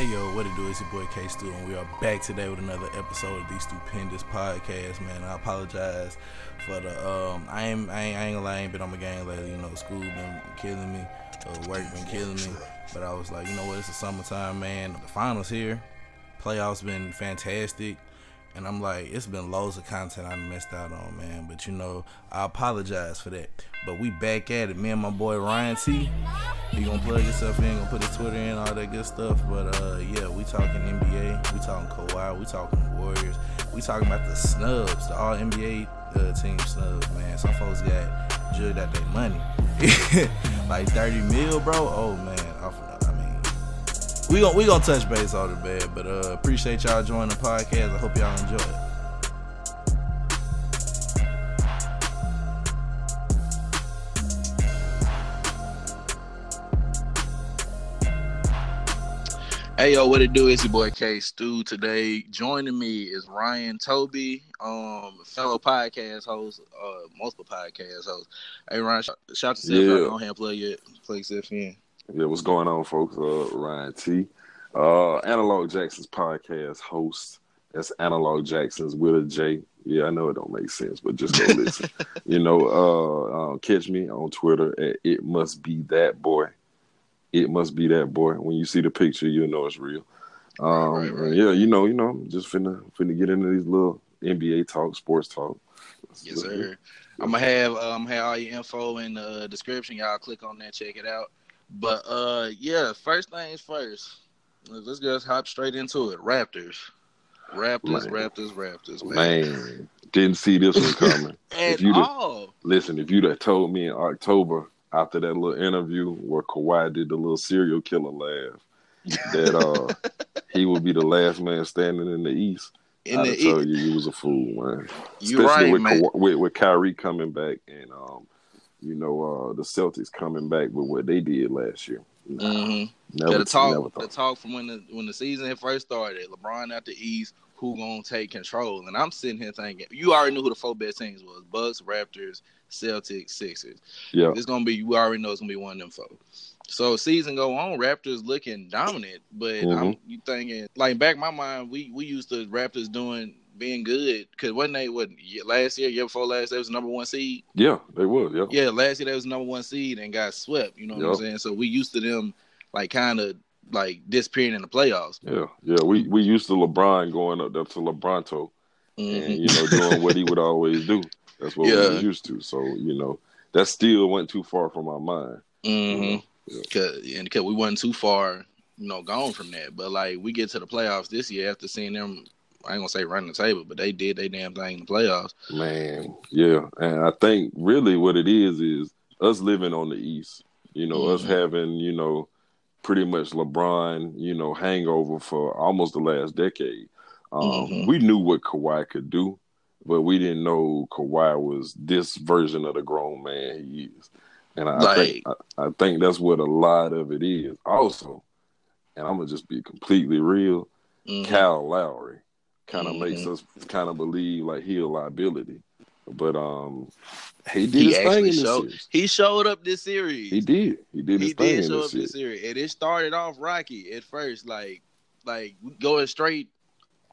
Hey yo, what it do? It's your boy K Stew, and we are back today with another episode of the Stupendous Podcast. Man, I apologize for the um, I ain't I ain't, I ain't gonna lie, I ain't been on my game lately. You know, school been killing me, uh, work been killing me. But I was like, you know what? It's the summertime, man. The finals here, playoffs been fantastic. And I'm like, it's been loads of content I missed out on, man. But you know, I apologize for that. But we back at it. Me and my boy Ryan T. He gonna plug himself in, gonna put his Twitter in, all that good stuff. But uh, yeah, we talking NBA, we talking Kawhi, we talking Warriors, we talking about the snubs, the All NBA uh, team snubs, man. Some folks got jugged out their money, like 30 mil, bro. Oh man, we gonna we gonna touch base on it, man. But uh, appreciate y'all joining the podcast. I hope y'all enjoy it. Hey yo, what it do? It's your boy K Stew. Today, joining me is Ryan Toby, um, fellow podcast host, uh, multiple podcast host. Hey Ryan, shout, shout to yourself yeah. out on here, play your play yourself in. Yeah, what's going on, folks? Uh, Ryan T. Uh, Analog Jackson's podcast host. That's Analog Jackson's with a J. Yeah, I know it don't make sense, but just go listen. you know, uh, uh, catch me on Twitter at It Must Be That Boy. It must be that boy. When you see the picture, you'll know it's real. Um, right, right, right. Yeah, you know, you know, I'm just finna finna get into these little NBA talk, sports talk. Yes, sir. I'm gonna have um have all your info in the description. Y'all click on that, check it out. But uh, yeah, first things first. Let's just hop straight into it. Raptors, Raptors, man. Raptors, Raptors. Man. man. didn't see this one coming. At if all. Listen, if you'd have told me in October after that little interview where Kawhi did the little serial killer laugh, that uh he would be the last man standing in the East. In I'd tell you, he was a fool, man. You Especially right, with, man. with with Kyrie coming back and um, you know, uh the Celtics coming back with what they did last year. Nah, mm-hmm. Never, the talk, the talk from when the when the season had first started, LeBron at the East, who gonna take control? And I'm sitting here thinking, you already knew who the four best teams was: Bucks, Raptors, Celtics, Sixers. Yeah, it's gonna be. You already know it's gonna be one of them four. So season go on, Raptors looking dominant, but mm-hmm. I'm you thinking like back in my mind, we we used to Raptors doing being good because wasn't they what last year, year before last, they was number one seed. Yeah, they were. Yeah, yeah. Last year they was number one seed and got swept. You know what yep. I'm saying? So we used to them like kind of like disappearing in the playoffs. Yeah, yeah. We we used to LeBron going up there to LeBronto, mm-hmm. and you know doing what he would always do. That's what yeah. we were used to. So you know that still went too far from our mind. Mm-hmm. You know? yeah. Cause, and because we wasn't too far, you know, gone from that. But like we get to the playoffs this year after seeing them I ain't gonna say running the table, but they did their damn thing in the playoffs. Man, yeah, and I think really what it is is us living on the East. You know, mm-hmm. us having you know pretty much LeBron, you know, hangover for almost the last decade. Um, mm-hmm. We knew what Kawhi could do, but we didn't know Kawhi was this version of the grown man he is. And I, like, I think I, I think that's what a lot of it is. Also, and I'm gonna just be completely real. Mm-hmm. Kyle Lowry kind of mm-hmm. makes us kind of believe like he a liability. But um, he did he his thing in this showed, series. He showed up this series. He did. He did his he thing did show up this series, and it started off rocky at first, like like going straight,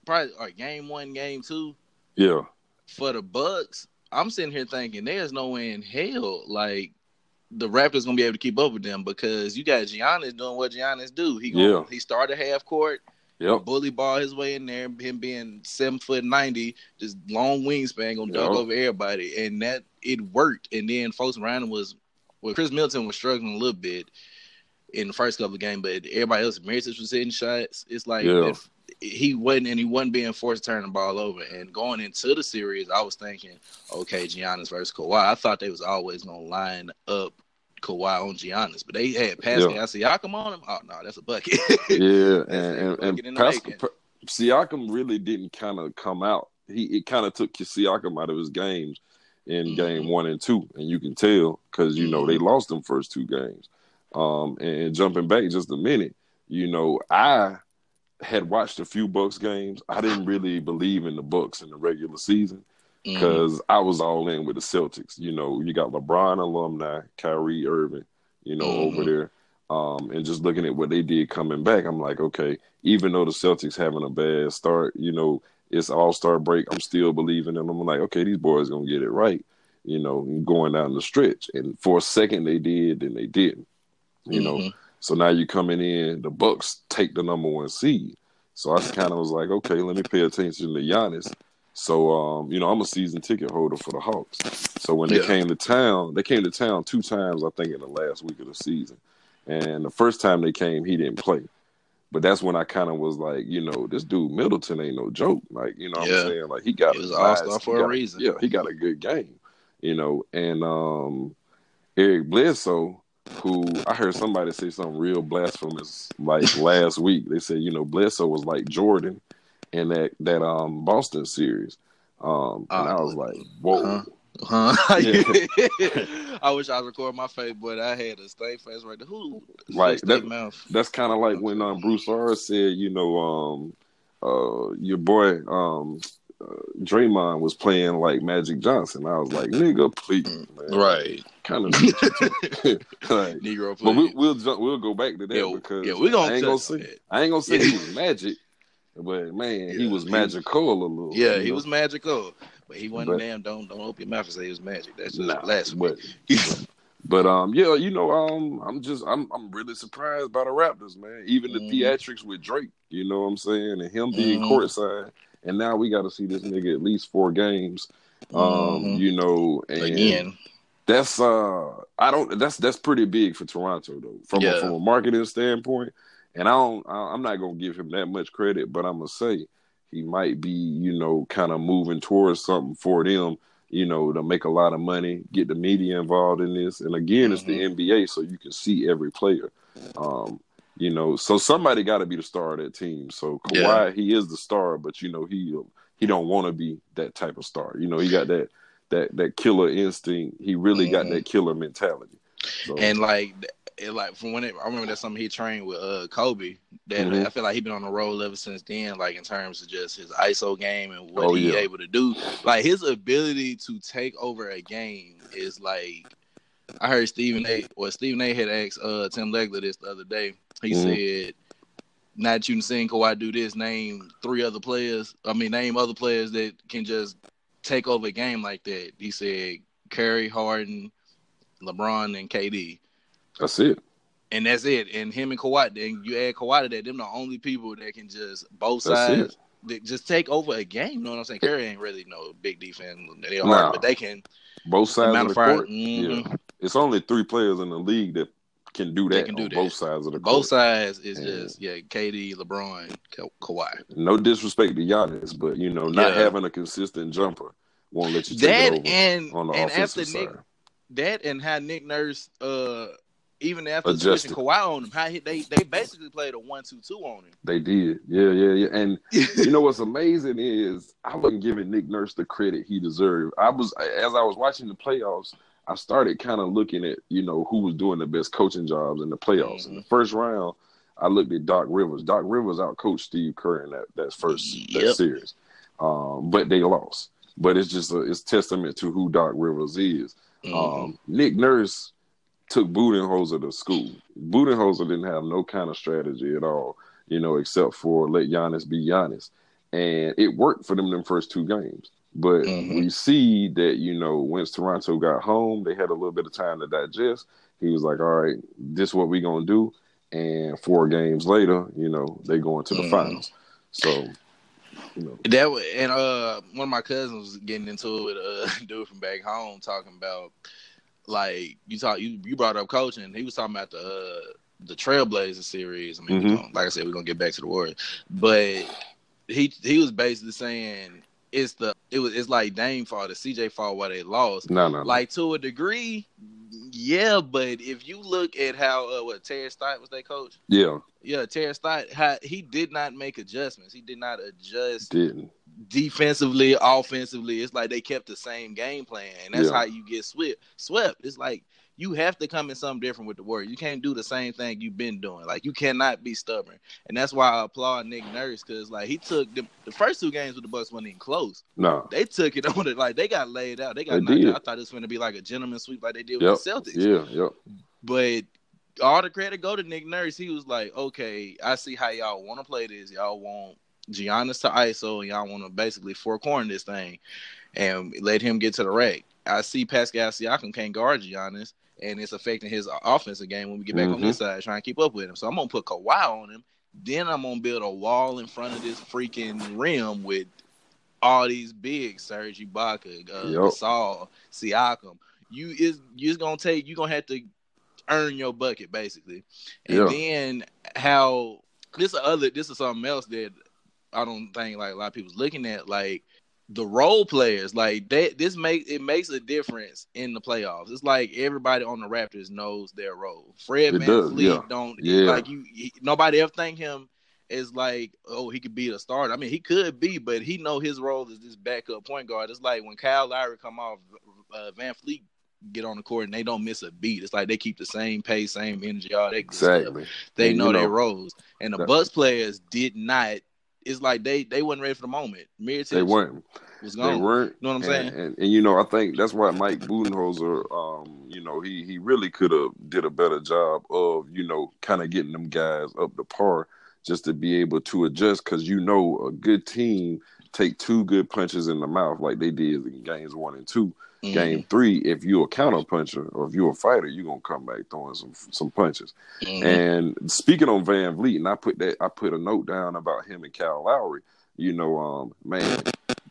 probably like game one, game two. Yeah. For the Bucks, I'm sitting here thinking there's no way in hell like the Raptors gonna be able to keep up with them because you got Giannis doing what Giannis do. He gonna, yeah. he started half court. Yep. Bully ball his way in there, him being seven foot ninety, just long wingspan, gonna yep. dunk over everybody, and that it worked. And then folks around him was, well, Khris Middleton was struggling a little bit in the first couple of games, but everybody else, Mirotic was hitting shots. It's like yeah. he wasn't, and he wasn't being forced to turn the ball over. And going into the series, I was thinking, okay, Giannis versus Kawhi. I thought they was always gonna line up Kawhi on Giannis, but they had Pascal yeah. Siakam on him. Oh no, that's a bucket. yeah, and, and, and Pascal, Siakam really didn't kind of come out. He it kind of took Siakam out of his games in mm-hmm. game one and two, and you can tell because you know they mm-hmm. lost them first two games. Um, and jumping back just a minute, you know, I had watched a few Bucks games. I didn't really believe in the Bucks in the regular season because mm-hmm. I was all in with the Celtics. You know, you got LeBron alumni, Kyrie Irving, you know, mm-hmm. over there. Um, and just looking at what they did coming back, I'm like, okay, even though the Celtics having a bad start, you know, it's All Star break. I'm still believing in them. I'm like, okay, these boys gonna get it right, you know, going down the stretch. And for a second they did, then they didn't, you mm-hmm. know. So now you're coming in, the Bucks take the number one seed. So I kind of was like, okay, let me pay attention to Giannis. So um, you know, I'm a season ticket holder for the Hawks. So when they yeah. came to town, they came to town two times, I think, in the last week of the season. And the first time they came, he didn't play. But that's when I kind of was like, you know, this dude Middleton ain't no joke. Like, you know yeah. I'm saying? Like he got he was all star for got, a reason. Yeah, he got a good game. You know, and um Eric Bledsoe, who I heard somebody say something real blasphemous like last week. They said, you know, Bledsoe was like Jordan in that that um Boston series. Um and uh, I was like, whoa. Uh-huh. Huh? Yeah. I wish I was recording my face, but I had a stay face right there. Who? Like that, mouth. That's kind of like when um, Bruce R said, you know, um, uh, your boy um, uh, Draymond was playing like Magic Johnson. I was like, nigga, please, mm, man. right? Kind of like, Negro, please. But we, will jump. We'll go back to that yeah, because yeah, we gonna I ain't gonna say I ain't gonna say he was Magic, but man, yeah, he was magical a little. Yeah, he know? was magical. But he wasn't but, damn. Don't don't open your mouth and say it was magic. That's just nah, blasphemy. But, but um, yeah, you know, um, I'm just I'm I'm really surprised by the Raptors, man. Even the mm. theatrics with Drake, you know what I'm saying, and him being mm. courtside, and now we got to see this nigga at least four games. Um, mm-hmm. you know, and again. That's uh, I don't. That's that's pretty big for Toronto though, from yeah. a, from a marketing standpoint. And I don't. I'm not gonna give him that much credit, but I'm gonna say he might be, you know, kind of moving towards something for them, you know, to make a lot of money, get the media involved in this. And again, mm-hmm. it's the mm-hmm. NBA, so you can see every player. Um, you know, so somebody got to be the star of that team. So Kawhi, yeah. he is the star, but you know, he he don't want to be that type of star. You know, he got that that that killer instinct. He really mm-hmm. got that killer mentality. So, and like it like from when it, I remember that's something he trained with uh Kobe. That mm-hmm. I feel like he been on the roll ever since then. Like in terms of just his ISO game and what oh, he yeah. able to do. Like his ability to take over a game is like. I heard Stephen A. Well, Stephen A. had asked uh, Tim Legler this the other day. He mm-hmm. said, "Not you seen Kawhi do this. Name three other players. I mean, name other players that can just take over a game like that." He said, "Curry, Harden, LeBron, and KD." That's it. And that's it. And him and Kawhi, then you add Kawhi to that, them the only people that can just both sides that just take over a game. You know what I'm saying? Curry ain't really no big defense. They are, nah. but they can both sides of the court. Mm-hmm. Yeah. It's only three players in the league that can do that. can do that. both sides of the court. Both sides is and just yeah, KD, LeBron, Ka- Kawhi. No disrespect to Giannis, but you know, not yeah. having a consistent jumper won't let you take that it over and on the and offensive after side. Nick, that and how Nick Nurse uh even after switching Kawhi on him, how he, they they basically played a one two two on him. They did, yeah, yeah, yeah. And you know what's amazing is I wasn't giving Nick Nurse the credit he deserved. I was as I was watching the playoffs, I started kind of looking at you know who was doing the best coaching jobs in the playoffs. Mm-hmm. In the first round, I looked at Doc Rivers. Doc Rivers out coached Steve Kerr in that that first yep. that series, um, but they lost. But it's just a, it's testament to who Doc Rivers is. Mm-hmm. Um, Nick Nurse took Budenholzer to school. Budenholzer didn't have no kind of strategy at all, you know, except for let Giannis be Giannis. And it worked for them in the first two games. But mm-hmm. we see that, you know, once Toronto got home, they had a little bit of time to digest. He was like, all right, this is what we're going to do. And four games later, you know, they go into the mm-hmm. finals. So, you know. That and uh, one of my cousins was getting into it with a dude from back home talking about – like you talk you you brought up coaching. He was talking about the uh, the Trailblazer series. I mean, mm-hmm. gonna, like I said, we're gonna get back to the Warriors, but he he was basically saying it's the it was it's like Dame fault, the CJ fault why they lost. No, no, no, like to a degree, yeah. But if you look at how uh, what Terry Stott was their coach, yeah, yeah, Terry Stotts, he did not make adjustments. He did not adjust. Didn't defensively, offensively, it's like they kept the same game plan, and that's yeah. how you get swept. Swept. It's like you have to come in something different with the word. You can't do the same thing you've been doing. Like you cannot be stubborn, and that's why I applaud Nick Nurse because like he took the, the, first two games with the Bucks wasn't even close. No, they took it on it like they got laid out. They got. They I thought it was going to be like a gentleman sweep like they did yep. with the Celtics. Yeah, yep. But all the credit go to Nick Nurse. He was like, okay, I see how y'all want to play this. Y'all want Giannis to ISO, and y'all want to basically four corner this thing, and let him get to the rack. I see Pascal Siakam can't guard Giannis, and it's affecting his offensive game when we get back mm-hmm. on this side, trying to keep up with him. So I'm gonna put Kawhi on him. Then I'm gonna build a wall in front of this freaking rim with all these big Serge Ibaka, uh, yep. Gasol, Siakam. You is you just gonna take you gonna have to earn your bucket basically, and yep. then how this other this is something else that I don't think like a lot of people's looking at like the role players like that this make it makes a difference in the playoffs it's like everybody on the raptors knows their role fred VanVleet yeah. don't yeah. like you he, nobody ever think him as like oh he could be the starter i mean he could be but he know his role is this backup point guard it's like when kyle lowry come off uh, VanVleet get on the court and they don't miss a beat. It's like they keep the same pace, same energy, all that exactly. They and know, know their roles. And the bus players did not it's like they they wasn't ready for the moment. Mirotic they weren't. Was gone. They weren't. You know what I'm and, saying? And, and, you know, I think that's why Mike Budenholzer, um, you know, he he really could have did a better job of you know kind of getting them guys up to par just to be able to adjust because you know a good team take two good punches in the mouth like they did in games one and 2 mm-hmm. Game three, if you're a counter puncher or if you're a fighter, you're gonna come back throwing some some punches. Mm-hmm. And speaking on VanVleet, and I put that I put a note down about him and Kyle Lowry. You know, um, man,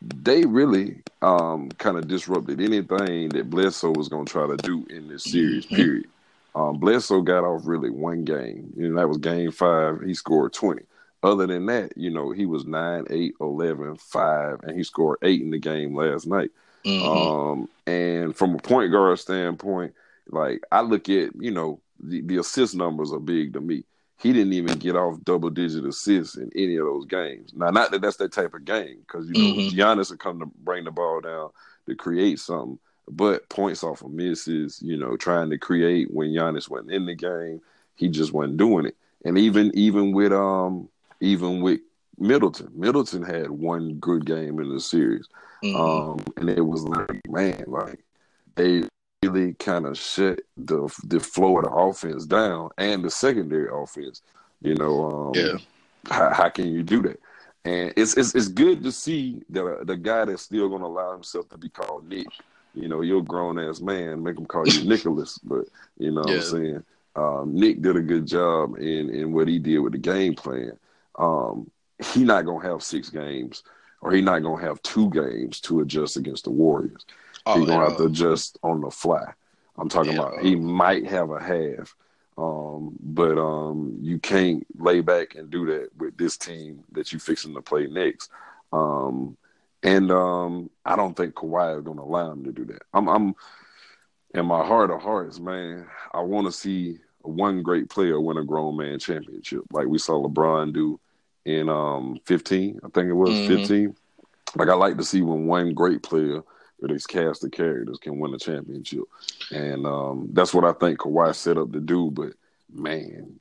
they really um, kind of disrupted anything that Bledsoe was gonna try to do in this series. Mm-hmm. Period. Um, Bledsoe got off really one game. You know, that was game five. He scored 20. Other than that, you know, he was 9, 8, 11, 5, and he scored eight in the game last night. Mm-hmm. Um, and from a point guard standpoint, like I look at, you know, the, the assist numbers are big to me. He didn't even get off double digit assists in any of those games. Now, not that that's that type of game, because you know mm-hmm. Giannis will come to bring the ball down to create something, but points off of misses, you know, trying to create when Giannis wasn't in the game, he just wasn't doing it. And even even with um even with Middleton, Middleton had one good game in the series. Mm-hmm. Um, and it was like, man, like they really kind of shut the the flow of the offense down and the secondary offense. You know, um, yeah. How, how can you do that? And it's it's it's good to see the the guy that's still going to allow himself to be called Nick. You know, you're a grown ass man, make him call you Nicholas. But you know yeah. what I'm saying. Um, Nick did a good job in in what he did with the game plan. Um, he not gonna have six games, or he not gonna have two games to adjust against the Warriors. Oh, He's gonna yeah. have to adjust on the fly. I'm talking yeah. about he might have a half, um, but um, you can't lay back and do that with this team that you fixing to play next. Um, and um, I don't think Kawhi is going to allow him to do that. I'm, I'm in my heart of hearts, man. I want to see one great player win a grown man championship, like we saw LeBron do in um 15. I think it was mm-hmm. 15. Like I like to see when one great player or these cast of characters can win a championship, and um that's what I think Kawhi set up to do. But man,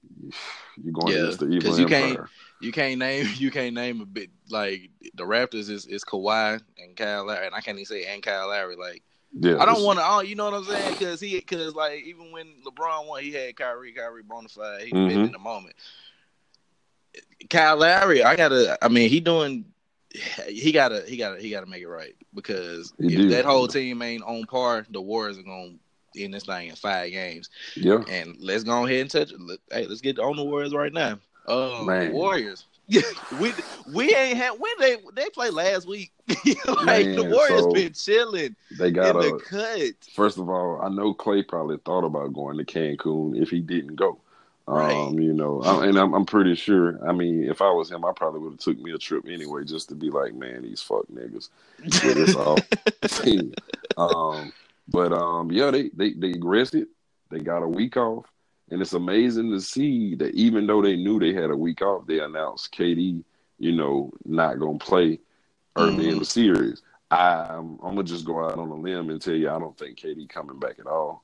you're going yeah, against the evil you empire. Can't, you can't name you can't name a bit like the Raptors is is Kawhi and Kyle Lowry, and I can't even say and Kyle Lowry like. Yeah, I don't want to. You know what I'm saying? Because he, because like even when LeBron won, he had Kyrie, Kyrie bonafide. He mm-hmm. in the moment. Kyle Lowry, I gotta. I mean, he doing. He gotta. He gotta. He gotta make it right because he if did. that whole team ain't on par, the Warriors are gonna end this thing in five games. Yeah. And let's go ahead and touch. It. Hey, let's get on the Warriors right now. Oh, Man. Warriors. we we ain't had when they they played last week. like Man, the Warriors so been chilling. They got a cut. First of all, I know Klay probably thought about going to Cancun if he didn't go. Right. Um, you know, I, and I'm, I'm pretty sure. I mean, if I was him, I probably would have took me a trip anyway, just to be like, man, these fuck niggas off team. Um, but um, yeah, they they they rested. They got a week off, and it's amazing to see that even though they knew they had a week off, they announced KD, you know, not gonna play early mm-hmm. in the series. I'm, I'm gonna just go out on a limb and tell you, I don't think KD coming back at all.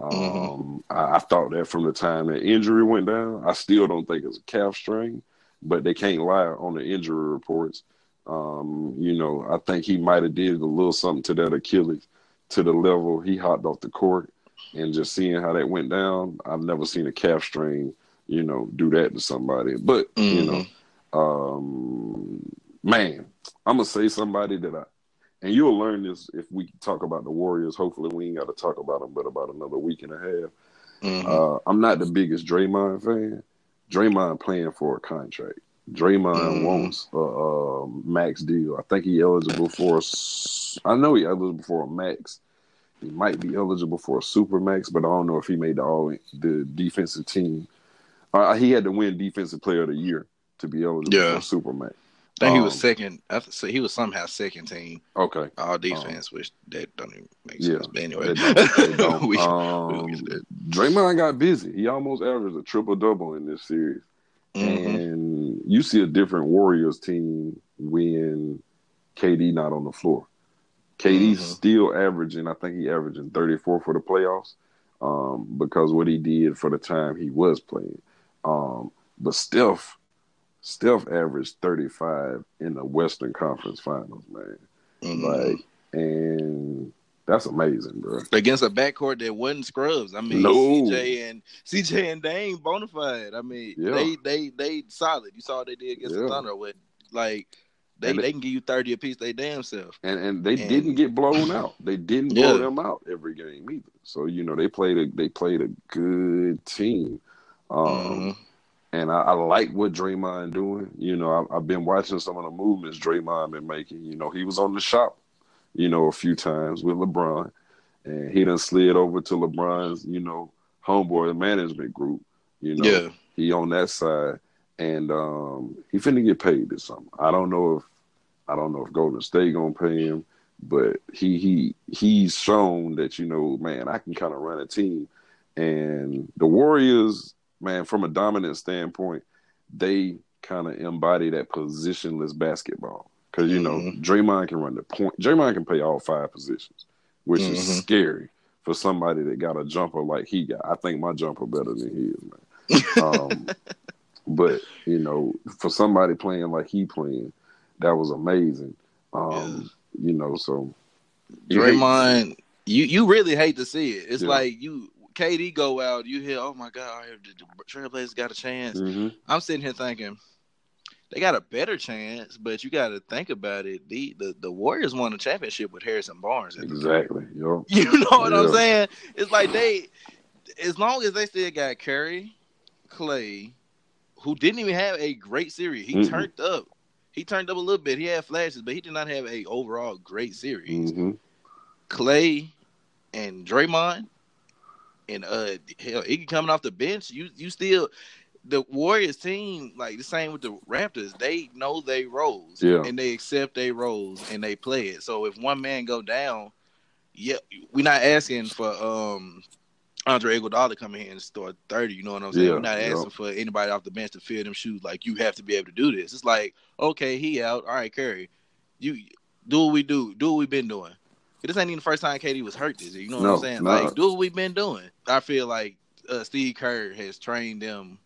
Mm-hmm. Um, I, I, thought that from the time that injury went down. I still don't think it's a calf strain, but they can't lie on the injury reports. Um, you know, I think he might have did a little something to that Achilles to the level he hopped off the court and just seeing how that went down, I've never seen a calf strain, you know, do that to somebody. But mm-hmm. you know, um, man, I'm gonna say somebody that I, and you'll learn this if we talk about the Warriors. Hopefully, we ain't got to talk about them, but about another week and a half. Mm-hmm. Uh, I'm not the biggest Draymond fan. Draymond playing for a contract. Draymond mm-hmm. wants a, a, max deal. I think he eligible for. I know he eligible for a max. He might be eligible for a super max, but I don't know if he made the all the defensive team. Uh, he had to win defensive player of the year to be eligible yeah. for super max. I think um, he was um, second. So he was somehow second team. Okay. All defense, um, which that don't even make sense. Yeah, but anyway, they don't, we, um, Draymond got busy. He almost averaged a triple double in this series. Mm-hmm. And you see a different Warriors team when KD not on the floor. KD's mm-hmm. still averaging, I think he averaging 34 for the playoffs um, because what he did for the time he was playing. Um, but Steph, Steph averaged 35 in the Western Conference Finals, man. Mm-hmm. Like, and that's amazing, bro. Against a backcourt that wasn't scrubs. I mean, no. CJ and CJ and Dame bona fide. I mean, yeah. they they they solid. You saw what they did against yeah. the Thunder with like they, they, they can give you thirty a piece. They damn self. And and they and, didn't get blown out. They didn't blow yeah. them out every game either. So you know they played a they played a good team. Um, mm-hmm. And I, I, like what Draymond doing. You know, I, have been watching some of the movements Draymond been making. You know, he was on the shop you know, a few times with LeBron, and he done slid over to LeBron's, you know, homeboy management group. You know, yeah. he on that side, and um, he finna get paid this summer. I don't know if I don't know if Golden State gonna pay him, but he he he's shown that you know, man, I can kind of run a team, and the Warriors, man, from a dominant standpoint, they kind of embody that positionless basketball. Because you know, mm-hmm. Draymond can run the point. Draymond can play all five positions, which mm-hmm. is scary for somebody that got a jumper like he got. I think my jumper better than his, man. um, but you know, for somebody playing like he playing, that was amazing. Um, yeah. You know, so Draymond, you you really hate to see it. It's yeah. like you KD go out, you hear, oh my god, the Trailblazers got a chance. Mm-hmm. I'm sitting here thinking they got a better chance, but you got to think about it. The, the the Warriors won a championship with Harrison Barnes. Exactly. Yep. You know what yep. I'm saying? It's like they, as long as they still got Curry, Klay, who didn't even have a great series. He mm-hmm. turned up. He turned up a little bit. He had flashes, but he did not have a overall great series. Mm-hmm. Klay and Draymond and uh hell, Iggy coming off the bench. You you still the Warriors team, like the same with the Raptors, they know they roles, yeah. and they accept their roles and they play it. So if one man go down, yeah, we're not asking for um Andre Iguodala to come in here and start thirty. You know what I'm saying? Yeah, we're not asking yeah. for anybody off the bench to fill them shoes. Like you have to be able to do this. It's like okay, he out. All right, Curry, you do what we do. Do what we've been doing. This ain't even the first time KD was hurt this year. You know what no, I'm saying? Nah. Like do what we've been doing. I feel like uh, Steve Kerr has trained them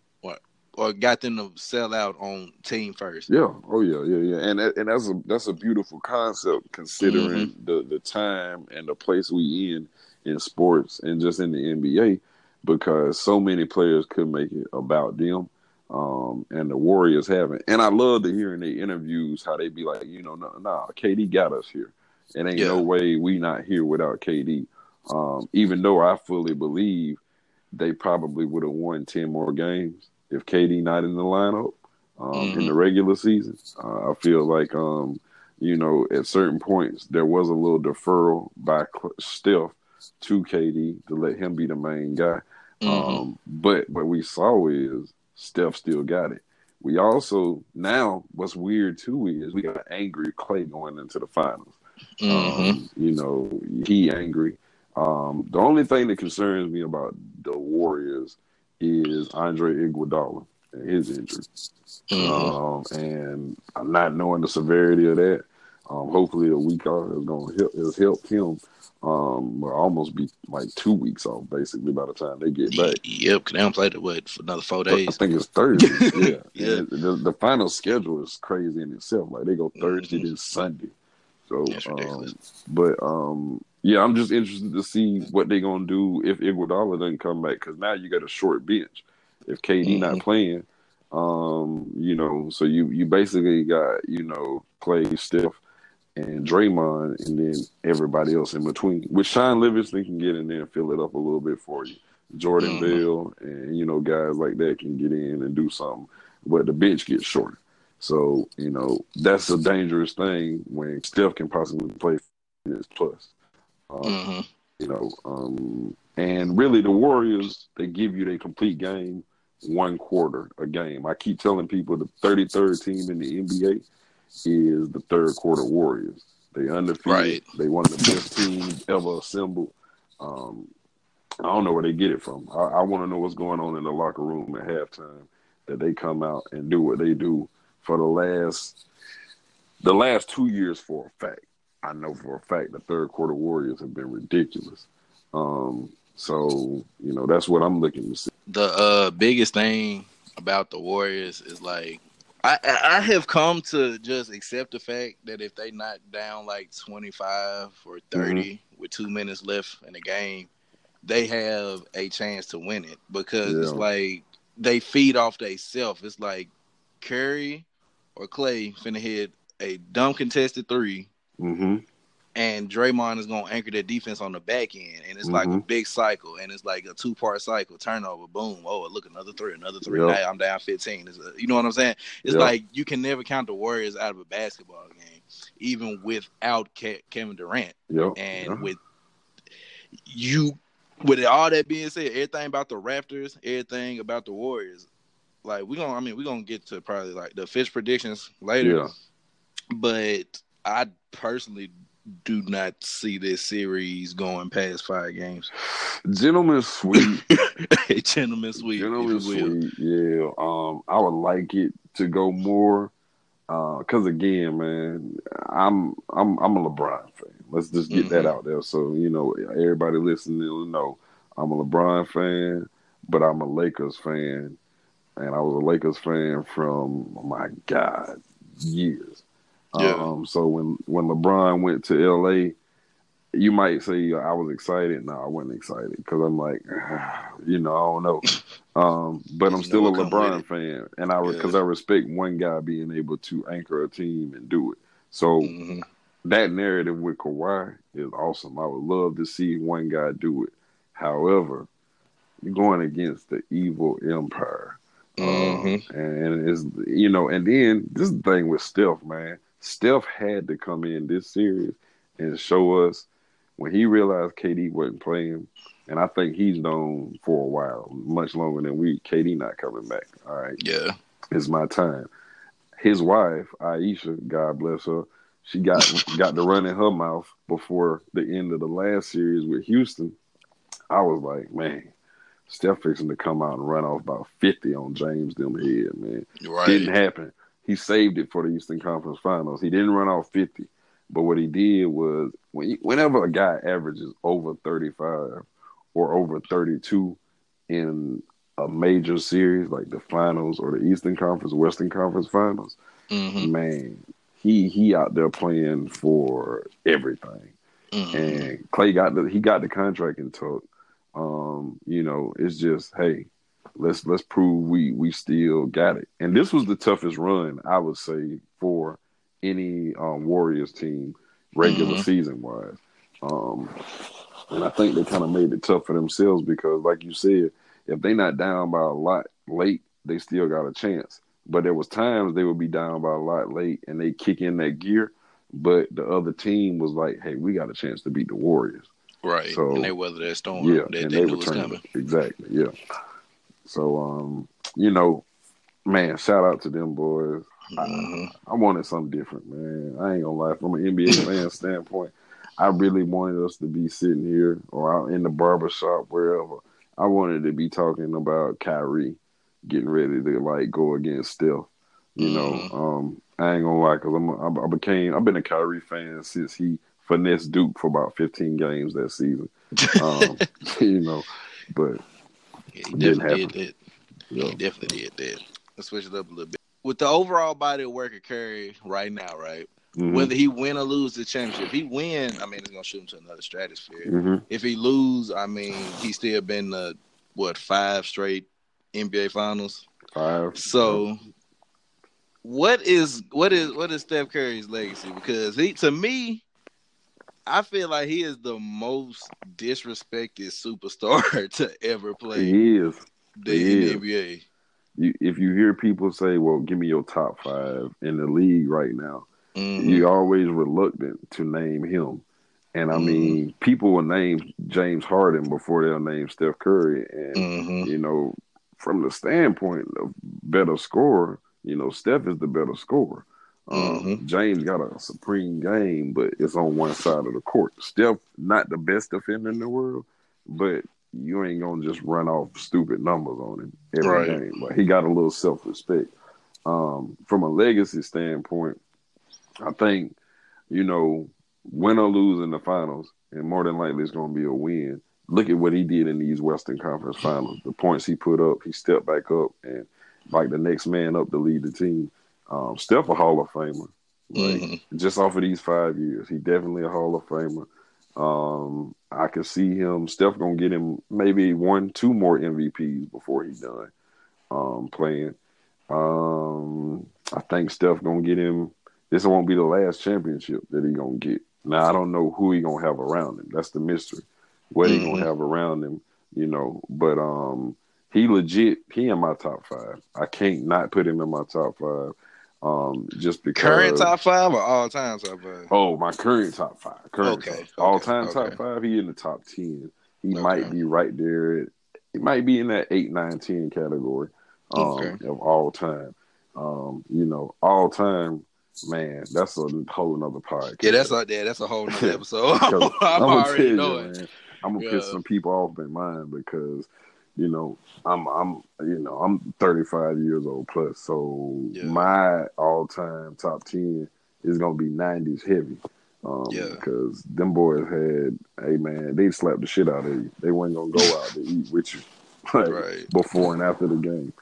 or got them to sell out on team first. Yeah. Oh yeah, yeah, yeah. And and that's a that's a beautiful concept considering mm-hmm. the the time and the place we in in sports and just in the NBA because so many players could make it about them. Um, and the Warriors haven't. And I love to hear in the interviews how they be like, you know, no, nah, KD got us here. It ain't yeah. no way we not here without KD. Um, even though I fully believe they probably would have won ten more games if KD not in the lineup um, mm-hmm. in the regular season. Uh, I feel like um, you know at certain points there was a little deferral by Steph to KD to let him be the main guy. Mm-hmm. Um, but what we saw is Steph still got it. We also now what's weird too is we got angry Klay going into the finals. Mm-hmm. Um, you know he angry. Um, the only thing that concerns me about the Warriors is Andre Iguodala and his injury. Mm-hmm. Um, and I'm not knowing the severity of that. Um, hopefully, a week off is going to help has helped him. Um, almost be like two weeks off basically by the time they get back. Yep, they don't play the what for another four days. I think it's Thursday. yeah, yeah. The, the, final schedule is crazy in itself. Like they go Thursday mm-hmm. then Sunday. So, um, but um, yeah, I'm just interested to see what they're gonna do if Iguodala doesn't come back because now you got a short bench. If KD mm-hmm. not playing, um, you know, so you you basically got you know Klay, Steph, and Draymond, and then everybody else in between. With Shaun Livingston can get in there and fill it up a little bit for you. Jordan mm-hmm. Bell and you know guys like that can get in and do something, but the bench gets shorter. So you know that's a dangerous thing when Steph can possibly play minutes plus. Um, mm-hmm. You know, um, and really the Warriors they give you their complete game one quarter a game. I keep telling people the 33rd team in the NBA is the third quarter Warriors. They undefeated. Right. They one of the best teams ever assembled. Um, I don't know where they get it from. I, I want to know what's going on in the locker room at halftime. That they come out and do what they do for the last the last two years for a fact. I know for a fact the third quarter Warriors have been ridiculous. Um, so you know that's what I'm looking to see. The uh, biggest thing about the Warriors is like I I have come to just accept the fact that if they knock down like 25 or 30 mm-hmm. with two minutes left in the game, they have a chance to win it because yeah. it's like they feed off they self. It's like Curry or Klay finna hit a dumb contested 3 mm-hmm. and Draymond is gonna anchor their defense on the back end, and it's mm-hmm. like a mm-hmm. big cycle, and it's like a two part cycle, turnover, boom, oh look another three, another three, yep. now I'm down 15. A, you know what I'm saying? It's yep. like you can never count the Warriors out of a basketball game, even without Ke- Kevin Durant, yep. and with you with all that being said, everything about the Raptors, everything about the Warriors, like we gonna, I mean, we're gonna get to probably like the fish predictions later. Yeah. But I personally do not see this series going past five games. Gentlemen sweep. Gentlemen sweep. Gentlemen sweep. Yeah. Um, I would like it to go more. Uh, cause again, man, I'm I'm I'm a LeBron fan. Let's just get mm-hmm. that out there. So you know, everybody listening will know I'm a LeBron fan, but I'm a Lakers fan, and I was a Lakers fan from oh my God years. Yeah. Um, so when when LeBron went to LA, you might say I was excited. No, I wasn't excited because I'm like, you know, I don't know. Um, but I'm still a LeBron fan, and I because yeah. I respect one guy being able to anchor a team and do it. So mm-hmm. that narrative with Kawhi is awesome. I would love to see one guy do it. However, you're going against the evil empire. Mm-hmm. and it's you know, and then this thing with Steph, man. Steph had to come in this series and show us when he realized KD wasn't playing, and I think he's known for a while, much longer than we. KD not coming back. All right. Yeah. It's my time. His wife, Ayesha, God bless her, she got got to run in her mouth before the end of the last series with Houston. I was like, man, Steph fixing to come out and run off about fifty on James them head, man. Right. Didn't happen. He saved it for the Eastern Conference Finals. He didn't run off fifty. But what he did was when you, whenever a guy averages over 35 or over 32 in a major series like the finals or the Eastern Conference, Western Conference Finals, mm-hmm. man, he he out there playing for everything. Mm-hmm. And Klay got the he got the contract and took. Um, you know, it's just hey, let's let's prove we we still got it. And this was the toughest run I would say for any um, Warriors team regular mm-hmm. season wise. Um, and I think they kind of made it tough for themselves because, like you said, if they not down by a lot late, they still got a chance. But there was times they would be down by a lot late and they kick in that gear, but the other team was like, "Hey, we got a chance to beat the Warriors." Right. So and they weathered that storm. Yeah, they, and they, they was coming. Exactly. Yeah. So, um, you know, man, shout out to them boys. Mm-hmm. I, I, wanted something different, man. I ain't gonna lie. From an NBA fan standpoint, I really wanted us to be sitting here or out in the barber shop, wherever. I wanted to be talking about Kyrie getting ready to like go against Steph. You know, mm-hmm. um, I ain't gonna lie, cause I'm I became I've been a Kyrie fan since he finessed Duke for about 15 games that season. Um, you know, but yeah, he definitely did that. Yeah. He definitely did that. Let's switch it up a little bit with the overall body of work of Curry right now, right? Mm-hmm. Whether he win or lose the championship, if he win, I mean, it's gonna shoot him to another stratosphere. Mm-hmm. If he lose, I mean, he's still been the what five straight NBA Finals. Five. So, what is what is what is Steph Curry's legacy? Because he, to me, I feel like he is the most disrespected superstar to ever play. He is. The, he is. NBA. You, if you hear people say, "Well, give me your top five in the league right now," mm-hmm. you're always reluctant to name him. And I mm-hmm. mean, people will name James Harden before they'll name Steph Curry. And mm-hmm. you know, from the standpoint of better scorer, you know, Steph is the better scorer. Mm-hmm. James got a supreme game, but it's on one side of the court. Steph, not the best defender in the world, but you ain't gonna just run off stupid numbers on him every right. game. But he got a little self respect. Um, from a legacy standpoint, I think you know win or lose in the finals, and more than likely it's gonna be a win. Look at what he did in these Western Conference Finals. The points he put up, he stepped back up and like the next man up to lead the team. Um, Steph a Hall of Famer. Like, mm-hmm. Just off of these five years, he definitely a Hall of Famer. Um, I can see him. Steph gonna get him maybe one, two more MVPs before he's done um, playing. Um, I think Steph gonna get him. This won't be the last championship that he gonna get. Now I don't know who he gonna have around him. That's the mystery. What mm-hmm. he gonna mm-hmm. have around him, you know. But um, he legit. He in my top five. I can't not put him in my top five. Um, just because current top five or all time top five? Oh, my current top five. Current okay, okay all time okay. top five. He in the top ten. He okay. might be right there. He might be in that eight, nine, ten category um, of all time. Um, you know, all time. Man, that's a whole nother podcast. Yeah, that's out there. That's a whole nother episode. I'm, I'm already knowing. I'm gonna yeah. piss some people off in mind because you know, I'm I'm you know, I'm 35 years old plus, so yeah. my all time top 10 is gonna be 90s heavy. Um, yeah. because them boys had, hey man, they slapped the shit out of you. They weren't gonna go out to eat with you, like right. before and after the game.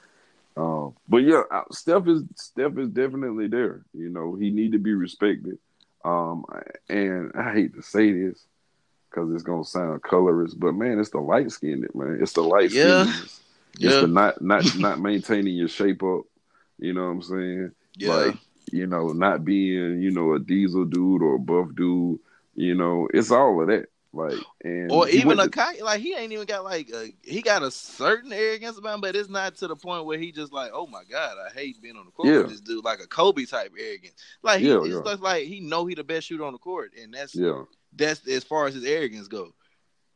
Um, but yeah, uh, Steph is Steph is definitely there. You know, he need to be respected. Um, and I hate to say this, because it's gonna sound colorist, but man, it's the light skinned man. It's the light yeah. It's, yeah. the not not not maintaining your shape up. You know what I'm saying? Yeah. Like, you know, not being, you know, a diesel dude or a buff dude, you know, it's all of that. Like and or even a to, like he ain't even got like a, he got a certain arrogance about him, but it's not to the point where he just like, oh my god, I hate being on the court yeah. with this dude, like a Kobe type arrogance. Like he, yeah, yeah. like he know he the best shooter on the court, and that's yeah that's as far as his arrogance go.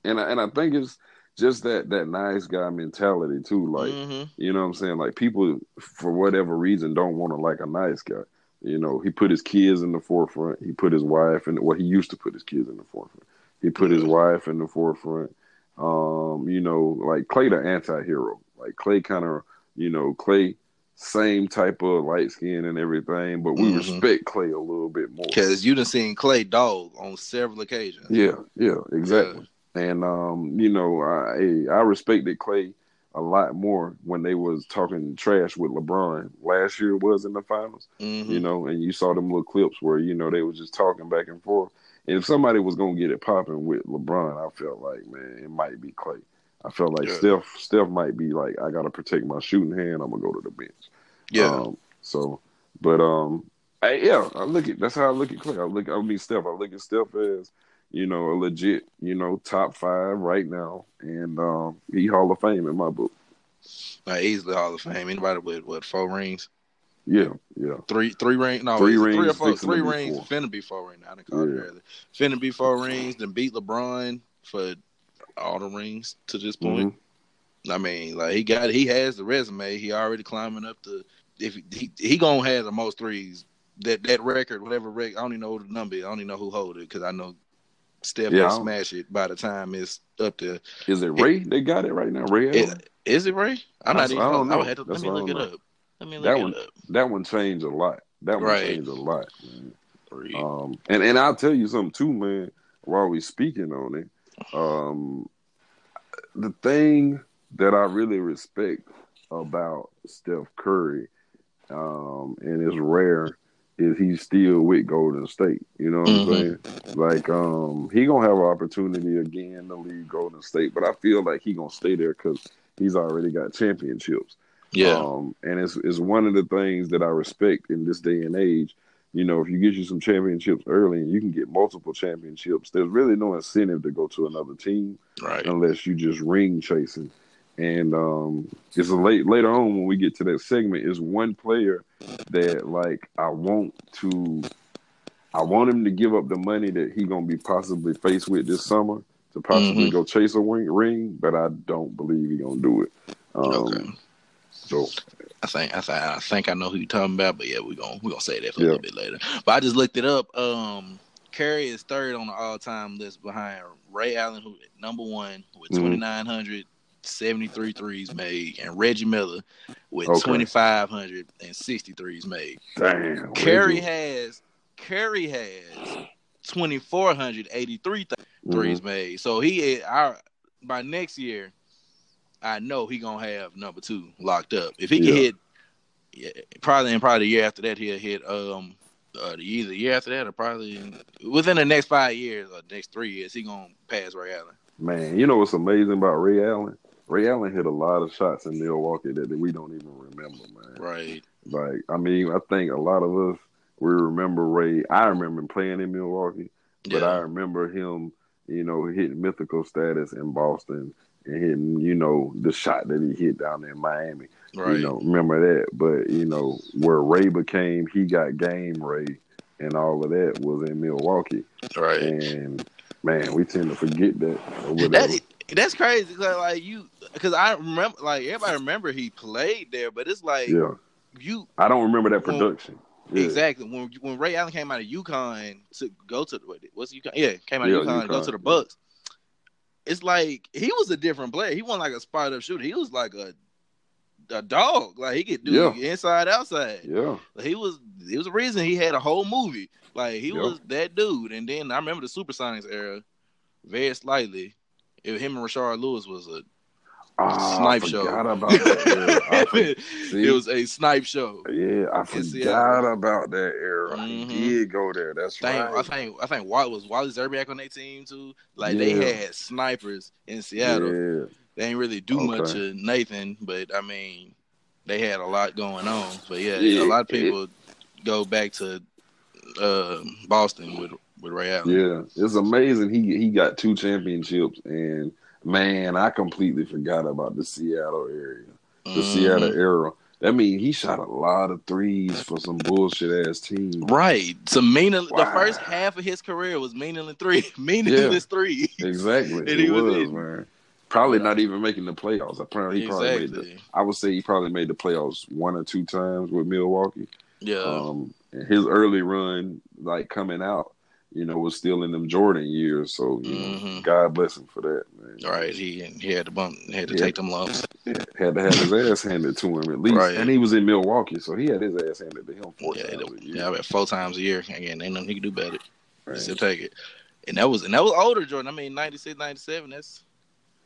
And I, and I think it's just that that nice guy mentality too. Like mm-hmm. you know what I'm saying. Like people for whatever reason don't want to like a nice guy. You know, he put his kids in the forefront. He put his wife in. Well, he used to put his kids in the forefront. He put his wife in the forefront. Um, you know, like Klay, the anti-hero. Like Klay, kind of, you know, Klay same type of light skin and everything, but we mm-hmm. respect Klay a little bit more. Because you done seen Klay dog on several occasions. Yeah, yeah, exactly. Yeah. And um, you know, I I respected Klay a lot more when they was talking trash with LeBron last year was in the finals. Mm-hmm. You know, and you saw them little clips where you know they was just talking back and forth. And if somebody was gonna get it popping with LeBron, I felt like man, it might be Klay. I felt like yeah. Steph Steph might be like, I gotta protect my shooting hand. I'm gonna go to the bench. Yeah. Um, so, but um, I, yeah, I look at that's how I look at Klay. I look, I mean Steph. I look at Steph as you know a legit, you know, top five right now, and um, he Hall of Fame in my book. Like easily Hall of Fame. Anybody with what four rings? Yeah, yeah. Three, three rings. No, three rings. Three or four. Three rings. Finna be four now. I didn't call yeah. it earlier. Finna be four rings. Then beat LeBron for all the rings to this point. Mm-hmm. I mean, like he got, he has the resume. He already climbing up the. If he he, he gonna have the most threes. That that record, whatever record, I don't even know the number. I don't even know who hold it because I know Steph yeah, will smash it by the time it's up to. Is it Ray? It, they got it right now. Ray. Is, is it Ray? I'm not even. I don't know. I to, let me look it know. up. Let me look that one, up. That one changed a lot. That one right. changed a lot. Um, and and I'll tell you something too, man. While we speaking on it, um, the thing that I really respect about Steph Curry, um, and it's rare is he's still with Golden State. You know what mm-hmm. I'm saying? Like, um, he gonna have an opportunity again to leave Golden State, but I feel like he gonna stay there because he's already got championships. Yeah, um, and it's it's one of the things that I respect in this day and age. You know, if you get you some championships early and you can get multiple championships, there's really no incentive to go to another team, right? Unless you just ring chasing. And um, it's a late later on when we get to that segment is one player that like I want to I want him to give up the money that he gonna be possibly faced with this summer to possibly mm-hmm. go chase a ring, ring, but I don't believe he gonna do it. Um, okay. So I think I think I think I know who you're talking about, but yeah, we're gonna we're gonna say that for yeah. a little bit later. But I just looked it up. Um Curry is third on the all time list behind Ray Allen, who number one with mm-hmm. 2,900 73 threes made, and Reggie Miller with okay. 2,560 threes made. Damn. Curry has Curry has 2,483 th- mm-hmm. threes made. So he is our by next year. I know he gonna have number two locked up. If he can hit, yeah, probably and probably the year after that he'll hit um uh, either year after that or probably within the next five years or next three years he gonna pass Ray Allen. Man, you know what's amazing about Ray Allen? Ray Allen hit a lot of shots in Milwaukee that, we don't even remember, man. Right. Like, I mean, I think a lot of us we remember Ray. I remember him playing in Milwaukee, but yeah. I remember him, you know, hitting mythical status in Boston hitting, you know, the shot that he hit down there in Miami. Right. You know, remember that. But you know, where Ray became, he got game Ray, and all of that was in Milwaukee. Right. And man, we tend to forget that. That, that's crazy. Like you, because I remember, like everybody remember he played there, but it's like yeah. you. I don't remember that production. When, yeah. Exactly when when Ray Allen came out of UConn to go to what, what's UConn? Yeah, came out of UConn, UConn to go to the Bucks. It's like he was a different player. He wasn't like a spot up shooter. He was like a a dog. Like he could do yeah. inside outside. Yeah. He was it was a reason he had a whole movie. Like he yeah. was that dude. And then I remember the Supersonics era very slightly if him and Rashard Lewis was a Oh, snipe show. About that it was a snipe show. Yeah, I forgot about that era. Mm-hmm. He did go there. That's think, right. I think I think Wally was Wally Szczerbiak on their team too. Like yeah. they had snipers in Seattle. Yeah. They ain't really do okay. much of Nathan, but I mean, they had a lot going on. But yeah, yeah. a lot of people it, go back to uh, Boston with with Ray Allen. Yeah, it's amazing. He he got two championships, and man, I completely forgot about the Seattle area, the mm-hmm. Seattle era. That means he shot a lot of threes for some bullshit ass team. Right. So meaning. Wow. The first half of his career was meaningless three, meaningless yeah, three. Exactly. and it was, was man. Probably not even making the playoffs. Apparently, he exactly. probably made the. I would say he probably made the playoffs one or two times with Milwaukee. Yeah. Um, his early run, like coming out, you know, was still in them Jordan years. So, you mm-hmm. know, God bless him for that, man. Right. He he had to bump had to yeah. take them lumps. Yeah. Had to have his ass handed to him at least. Right. And he was in Milwaukee, so he had his ass handed to him four yeah, times a year. Yeah, about four times a year. Again, ain't nothing he could do better. Right. Still take it. And that was and that was older Jordan. I mean 96, 97, that's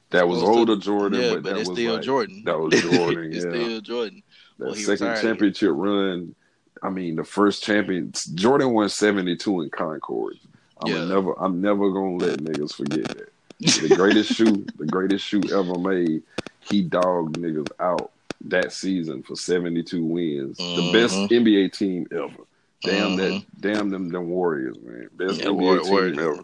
that was older to, Jordan, yeah, but, but that it's was still like, Jordan. That was Jordan. it's yeah. still Jordan. That well, second championship run. I mean, the first champion Jordan won seventy two in Concord. I'm yeah. never I'm never gonna let niggas forget that. The greatest shoe, the greatest shoe ever made, he dogged niggas out that season for 72 wins. Mm-hmm. The best NBA team ever. Damn mm-hmm. that damn them them Warriors, man. Best yeah, NBA War- team ever.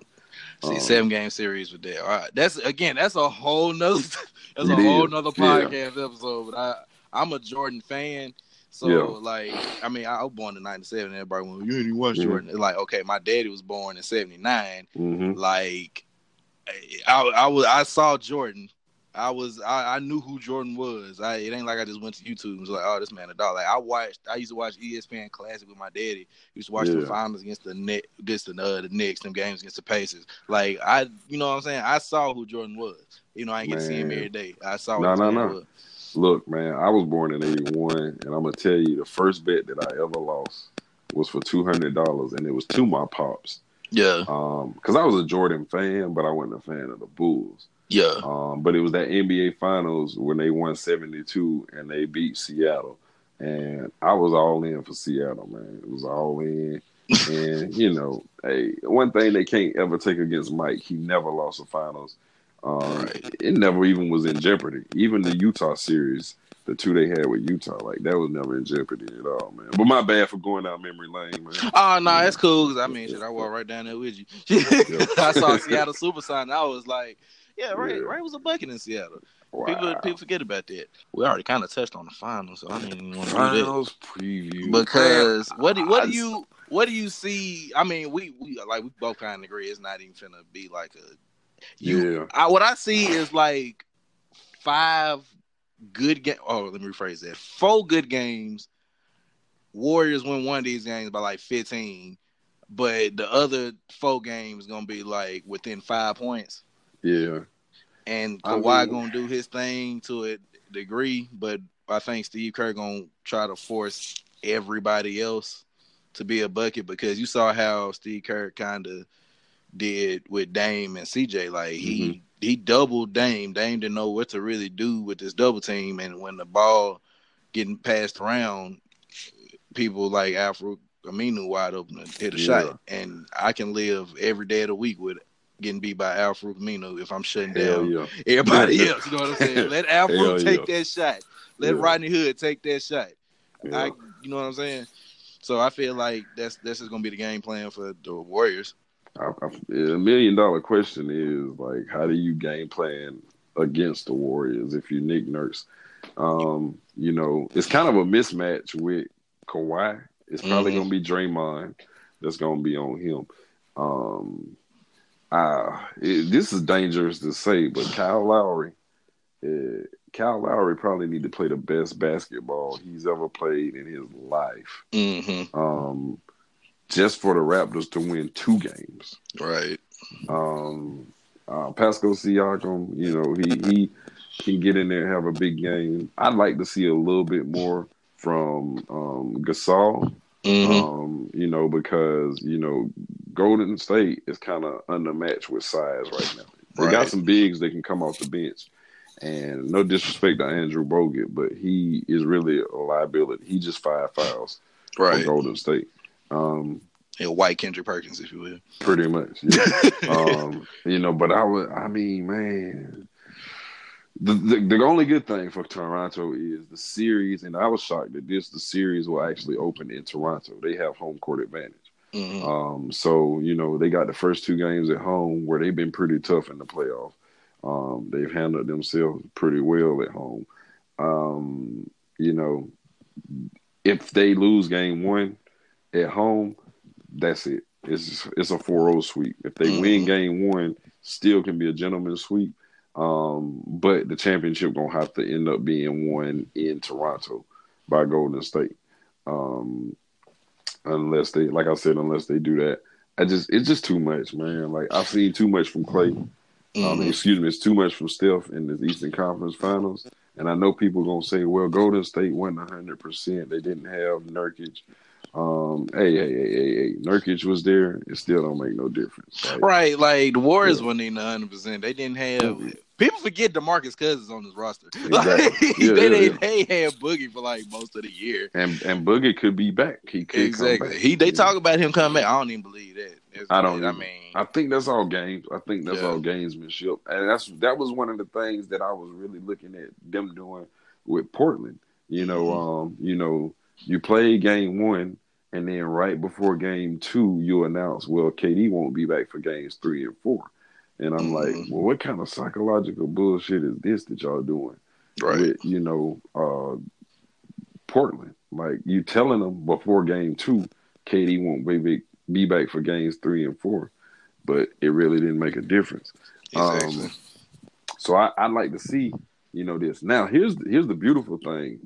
See, um, seven game series with that. All right. That's again, that's a whole nother that's a whole is. nother podcast yeah. episode. But I I'm a Jordan fan. So yeah. like, I mean, I was born in '97. Everybody went, "You didn't watch mm-hmm. Jordan." It's like, okay, my daddy was born in '79. Mm-hmm. Like, I, I was, I saw Jordan. I was, I, I knew who Jordan was. I, it ain't like I just went to YouTube and was like, "Oh, this man a dog." Like, I watched. I used to watch ESPN Classic with my daddy. He used to watch yeah. the finals against the net, against the uh, the Knicks, them games against the Pacers. Like, I, you know what I'm saying? I saw who Jordan was. You know, I ain't get to see him every day. I saw. No, no, no. Was. Look, man, I was born in '81, and I'm gonna tell you the first bet that I ever lost was for two hundred dollars, and it was to my pops. Yeah. Um, because I was a Jordan fan, but I wasn't a fan of the Bulls. Yeah. Um, but it was that NBA Finals when they won seventy two and they beat Seattle, and I was all in for Seattle, man. It was all in. and you know, hey, one thing they can't ever take against Mike, he never lost the finals. Um, right. It never even was in jeopardy. Even the Utah series, the two they had with Utah, like that was never in jeopardy at all, man. But my bad for going down memory lane, man. Oh no, nah, that's cool. Cause I mean, shit, I walked right down there with you. I saw Seattle Supersonic. I was like, yeah, right. Yeah. Ray was a bucket in Seattle. Wow. People people forget about that. We already kind of touched on the finals, so I didn't even want to finals preview because what do what do you what do you see? I mean, we we like we both kind of agree it's not even gonna be like a you. Yeah. I, what I see is like five good game. Oh, let me rephrase that. Four good games. Warriors win one of these games by like fifteen, but the other four games gonna be like within five points. Yeah. And Kawhi I mean, gonna do his thing to a degree, but I think Steve Kerr gonna try to force everybody else to be a bucket because you saw how Steve Kerr kind of did with Dame and CJ. Like he mm-hmm. he doubled Dame. Dame didn't know what to really do with this double team, and when the ball getting passed around, people like Al-Farouq Aminu wide open to hit a yeah. shot. And I can live every day of the week with getting beat by Al-Farouq Aminu if I'm shutting Hell down yeah. everybody else. You know what I'm saying? Let Al-Farouq take yeah. that shot. Let. Rodney Hood take that shot. I, you know what I'm saying? So I feel like that's this is gonna be the game plan for the Warriors. I, I, a million dollar question is like, how do you game plan against the Warriors if you're Nick Nurse? Um, you know, it's kind of a mismatch with Kawhi. It's probably mm-hmm. gonna be Draymond that's gonna be on him. Um, uh, it, this is dangerous to say, but Kyle Lowry, uh, Kyle Lowry probably need to play the best basketball he's ever played in his life. Mm-hmm. Um, just for the Raptors to win two games. Right. Um, uh, Pascal Siakam, you know, he he can get in there and have a big game. I'd like to see a little bit more from um, Gasol. Mm-hmm. Um, you know, because you know Golden State is kind of undermatched with size right now. They right. got some bigs that can come off the bench. And no disrespect to Andrew Bogut, but he is really a liability. He just five fouls right. for Golden State. Um, yeah, white Kendrick Perkins, if you will. Pretty much. Yeah. um, you know, but I would. I mean, man, the, the, the only good thing for Toronto is the series, and I was shocked that this the series will actually open in Toronto. They have home court advantage. Mm-hmm. Um, so you know they got the first two games at home where they've been pretty tough in the playoffs. Um, they've handled themselves pretty well at home. Um, you know, if they lose game one, at home, that's it. It's it's a 4-0 sweep. If they mm-hmm. win game one, still can be a gentleman's sweep. Um, but the championship gonna have to end up being won in Toronto by Golden State. Um, unless they, like I said, unless they do that, I just it's just too much, man. Like I've seen too much from Klay. Um, mm-hmm. Um, excuse me, it's too much from Steph in the Eastern Conference Finals. And I know people gonna say, "Well, Golden State won hundred percent. They didn't have Nurkic." Um, hey, hey, hey, hey, hey, Nurkic was there. It still don't make no difference. Right? right like the Warriors yeah. wasn't even hundred percent. They didn't have. People forget Demarcus Cousins on this roster. Exactly. Like, yeah, they, yeah, they, they had Boogie for like most of the year, and and Boogie could be back. He could exactly. He they talk about him coming back. I don't even believe that. It's I don't. I mean, I think that's all games. I think that's all gamesmanship, and that's that was one of the things that I was really looking at them doing with Portland. You know, mm-hmm. um, you know, you play game one and then right before game two, you announce, well, KD won't be back for games three and four. And I'm mm-hmm. like, well, what kind of psychological bullshit is this that y'all doing? Right. With, you know, uh, Portland. Like you telling them before game two, KD won't be, be back for games three and four. But it really didn't make a difference. Exactly. Um, so I, I'd like to see, you know, this. Now here's here's the beautiful thing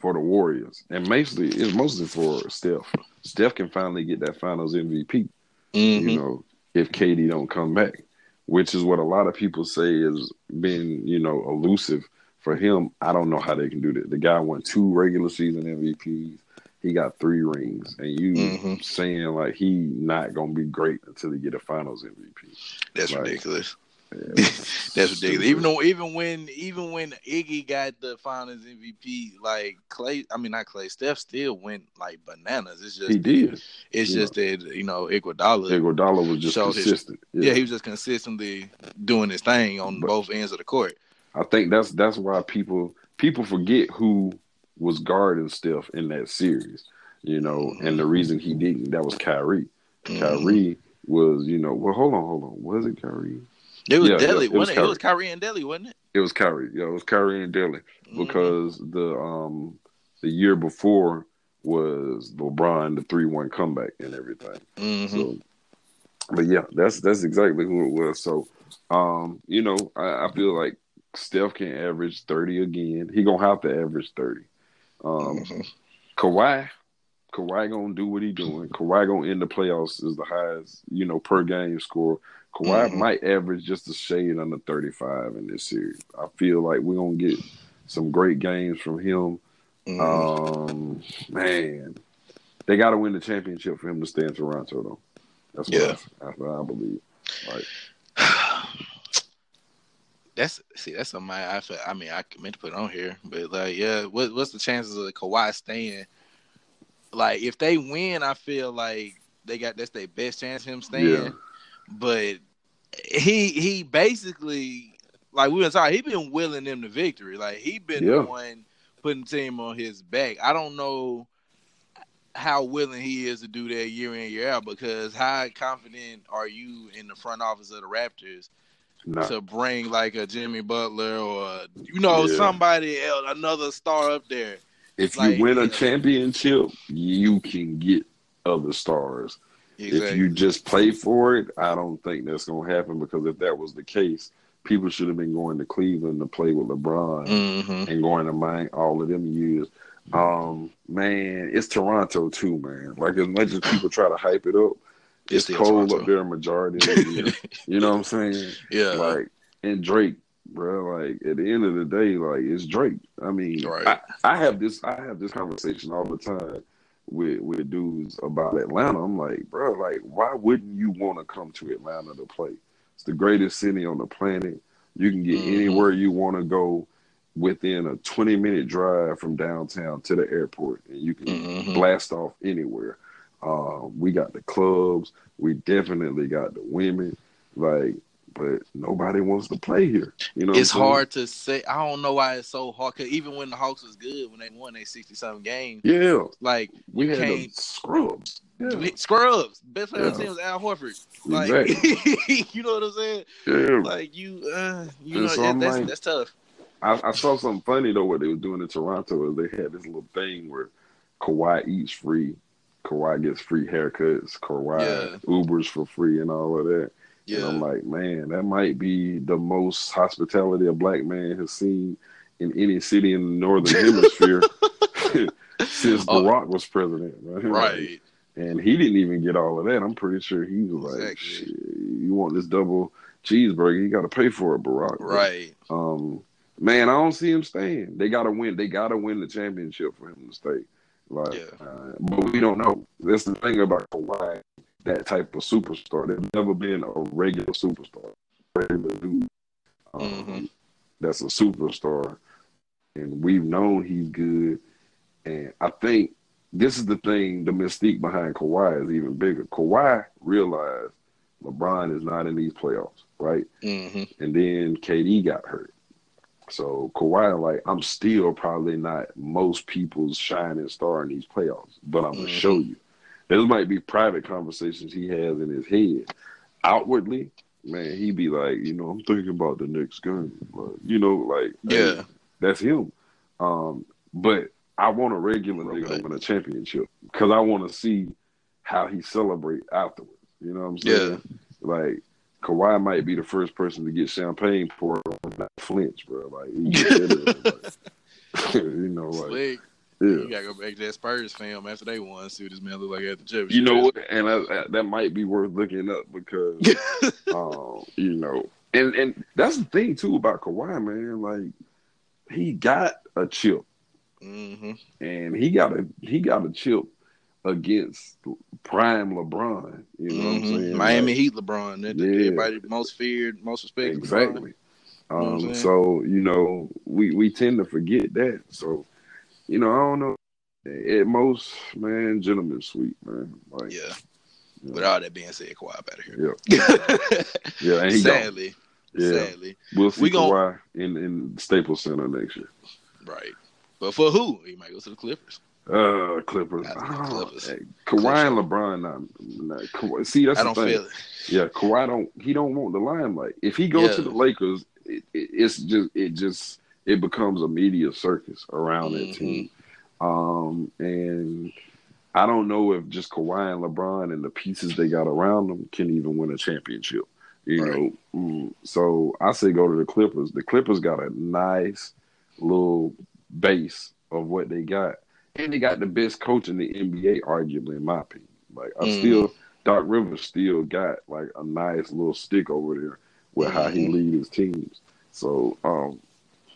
for the Warriors, and mostly it's mostly for Steph. Steph can finally get that Finals MVP. Mm-hmm. You know, if KD don't come back, which is what a lot of people say has been you know elusive for him. I don't know how they can do that. The guy won two regular season MVPs. He got three rings, and you mm-hmm. saying like he not gonna be great until he get a Finals MVP. That's like, ridiculous. That's ridiculous. Even though, even when, even when Iggy got the Finals MVP, like Klay, I mean not Klay, Steph still went like bananas. It's just he did. It's yeah. just that you know Iguodala. Iguodala was just consistent. His, yeah. yeah. he was just consistently doing his thing on but both ends of the court. I think that's that's why people people forget who was guarding Steph in that series. You know, mm-hmm. and the reason he didn't that was Kyrie. Mm-hmm. Kyrie was, you know, well, hold on, hold on. Was it Kyrie? It was yeah, Delly, yeah, it wasn't was it? It was Kyrie and Delly, wasn't it? It was Kyrie. Yeah, it was Kyrie and Delly mm-hmm. because the um the year before was LeBron the three one comeback and everything. Mm-hmm. So, but yeah, that's that's exactly who it was. So, um, you know, I, I, feel like Steph can average thirty again. He gonna have to average thirty. Um, mm-hmm. Kawhi, Kawhi gonna do what he doing. Kawhi gonna end the playoffs as the highest, you know, per game score. Kawhi mm-hmm. might average just a shade under 35 in this series. I feel like we're gonna get some great games from him. Mm-hmm. Um, man, they got to win the championship for him to stay in Toronto, though. That's what, yeah. I, that's what I believe. Right. that's see, that's something I, I, I mean, I meant to put on here, but like, yeah, what, what's the chances of Kawhi staying? like if they win, I feel like they got that's their best chance of him staying. Yeah. But he he basically like we been talking, he been willing them to victory. Like he been yeah. the one putting the team on his back. I don't know how willing he is to do that year in year out because how confident are you in the front office of the Raptors to bring like a Jimmy Butler or you know yeah. somebody else, another star up there if like, you win a championship, you can get other stars. Exactly. If you just play for it, I don't think that's going to happen because if that was the case, people should have been going to Cleveland to play with LeBron mm-hmm. and going to mine all of them years. Um, man, it's Toronto too, man. Like as much as people try to hype it up, it's, it's cold Toronto. up there majority of the year. you know what I'm saying? Yeah. Like and Drake bro. Like at the end of the day, like it's Drake. I mean, right. I, I have this I have this conversation all the time with with dudes about Atlanta. I'm like, bro, like why wouldn't you want to come to Atlanta to play? It's the greatest city on the planet. You can get mm-hmm. anywhere you want to go within a 20 minute drive from downtown to the airport, and you can mm-hmm. blast off anywhere. Uh, we got the clubs. We definitely got the women. Like but nobody wants to play here. You know, it's hard to say. I don't know why it's so hard. Cause even when the Hawks was good, when they won they sixty something games, yeah, like we had can't scrubs. Yeah. Scrubs. Best player yeah. on the team was Al Horford. Like, exactly. you know what I'm saying? Yeah. Like you, uh, you know, so that's like, that's tough. I, I, saw something funny though. What they were doing in Toronto is they had this little thing where Kawhi eats free, Kawhi gets free haircuts, Kawhi yeah. Ubers for free, and all of that. Yeah. And I'm like, man, that might be the most hospitality a black man has seen in any city in the northern hemisphere since Barack was president. Right? Right. and he didn't even get all of that. I'm pretty sure he was exactly. like, "You want this double cheeseburger? You got to pay for it, Barack." Right. But, um, man, I don't see him staying. They got to win. They got to win the championship for him to stay. Like, yeah. uh, but we don't know. That's the thing about Kawhi that type of superstar. They've never been a regular superstar, regular dude. Um, mm-hmm. That's a superstar, and we've known he's good. And I think this is the thing: the mystique behind Kawhi is even bigger. Kawhi realized LeBron is not in these playoffs, right? Mm-hmm. And then KD got hurt. So Kawhi, like, I'm still probably not most people's shining star in these playoffs, but I'm gonna mm-hmm. show you. Those might be private conversations he has in his head. Outwardly, man, he be like, you know, I'm thinking about the next game. But, you know, like, yeah, hey, that's him. Um, but I want a regular right. nigga win a championship because I want to see how he celebrate afterwards. You know what I'm saying? Yeah. Like Kawhi might be the first person to get champagne poured on that flinch, bro. Like, like you know, like. Yeah. You gotta go back to that Spurs film after they won, see what this man look like at the championship. You know what? And I, I, that might be worth looking up because, um, you know, and and that's the thing too about Kawhi, man. Like he got a chip, mm-hmm. and he got a he got a chip against prime LeBron. You know mm-hmm. what I'm mm-hmm. saying? Miami like, Heat LeBron. That, yeah. Everybody most feared, most respected. Exactly. Um, you know so you know, we we tend to forget that. So, you know, I don't know. At most, man, gentlemen sweet, man. Like, yeah. With all that being said, Kawhi out of here. Yeah. yeah, and he sadly, yeah. sadly, we'll see we Kawhi gonna... in in Staples Center next year. Right, but for who? He might go to the Clippers. Uh, Clippers. Oh, Clippers. Hey, Kawhi and LeBron. Not, not. See, that's I the thing. Yeah, Kawhi don't. He don't want the limelight. If he goes yeah. to the Lakers, it, it, it's just it just it becomes a media circus around mm-hmm. that team. Um, and I don't know if just Kawhi and LeBron and the pieces they got around them can even win a championship. You right. know, mm, so I say go to the Clippers. The Clippers got a nice little base of what they got and they got the best coach in the NBA, arguably, in my opinion. Like I mm. still, Doc Rivers still got like a nice little stick over there with mm-hmm. how he mm-hmm. lead his teams. So um,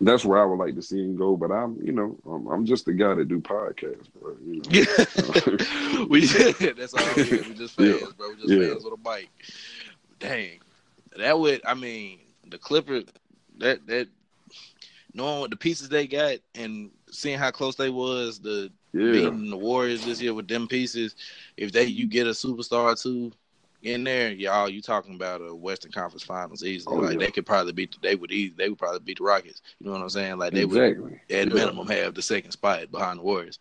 that's where I would like to see him go. But I'm, you know, I'm, I'm just the guy that do podcasts, bro. You know? we that's all we, we just fans, yeah. bro. We just yeah. fans with a bike. Dang, that would. I mean, the Clippers. That that knowing what the pieces they got and seeing how close they was the yeah. beating the Warriors this year with them pieces, if they you get a superstar two in there, y'all, you talking about a Western Conference Finals easily. Oh, like yeah. they could probably beat they would easy, they would probably beat the Rockets. You know what I'm saying? Like they exactly. would at yeah. minimum have the second spot behind the Warriors.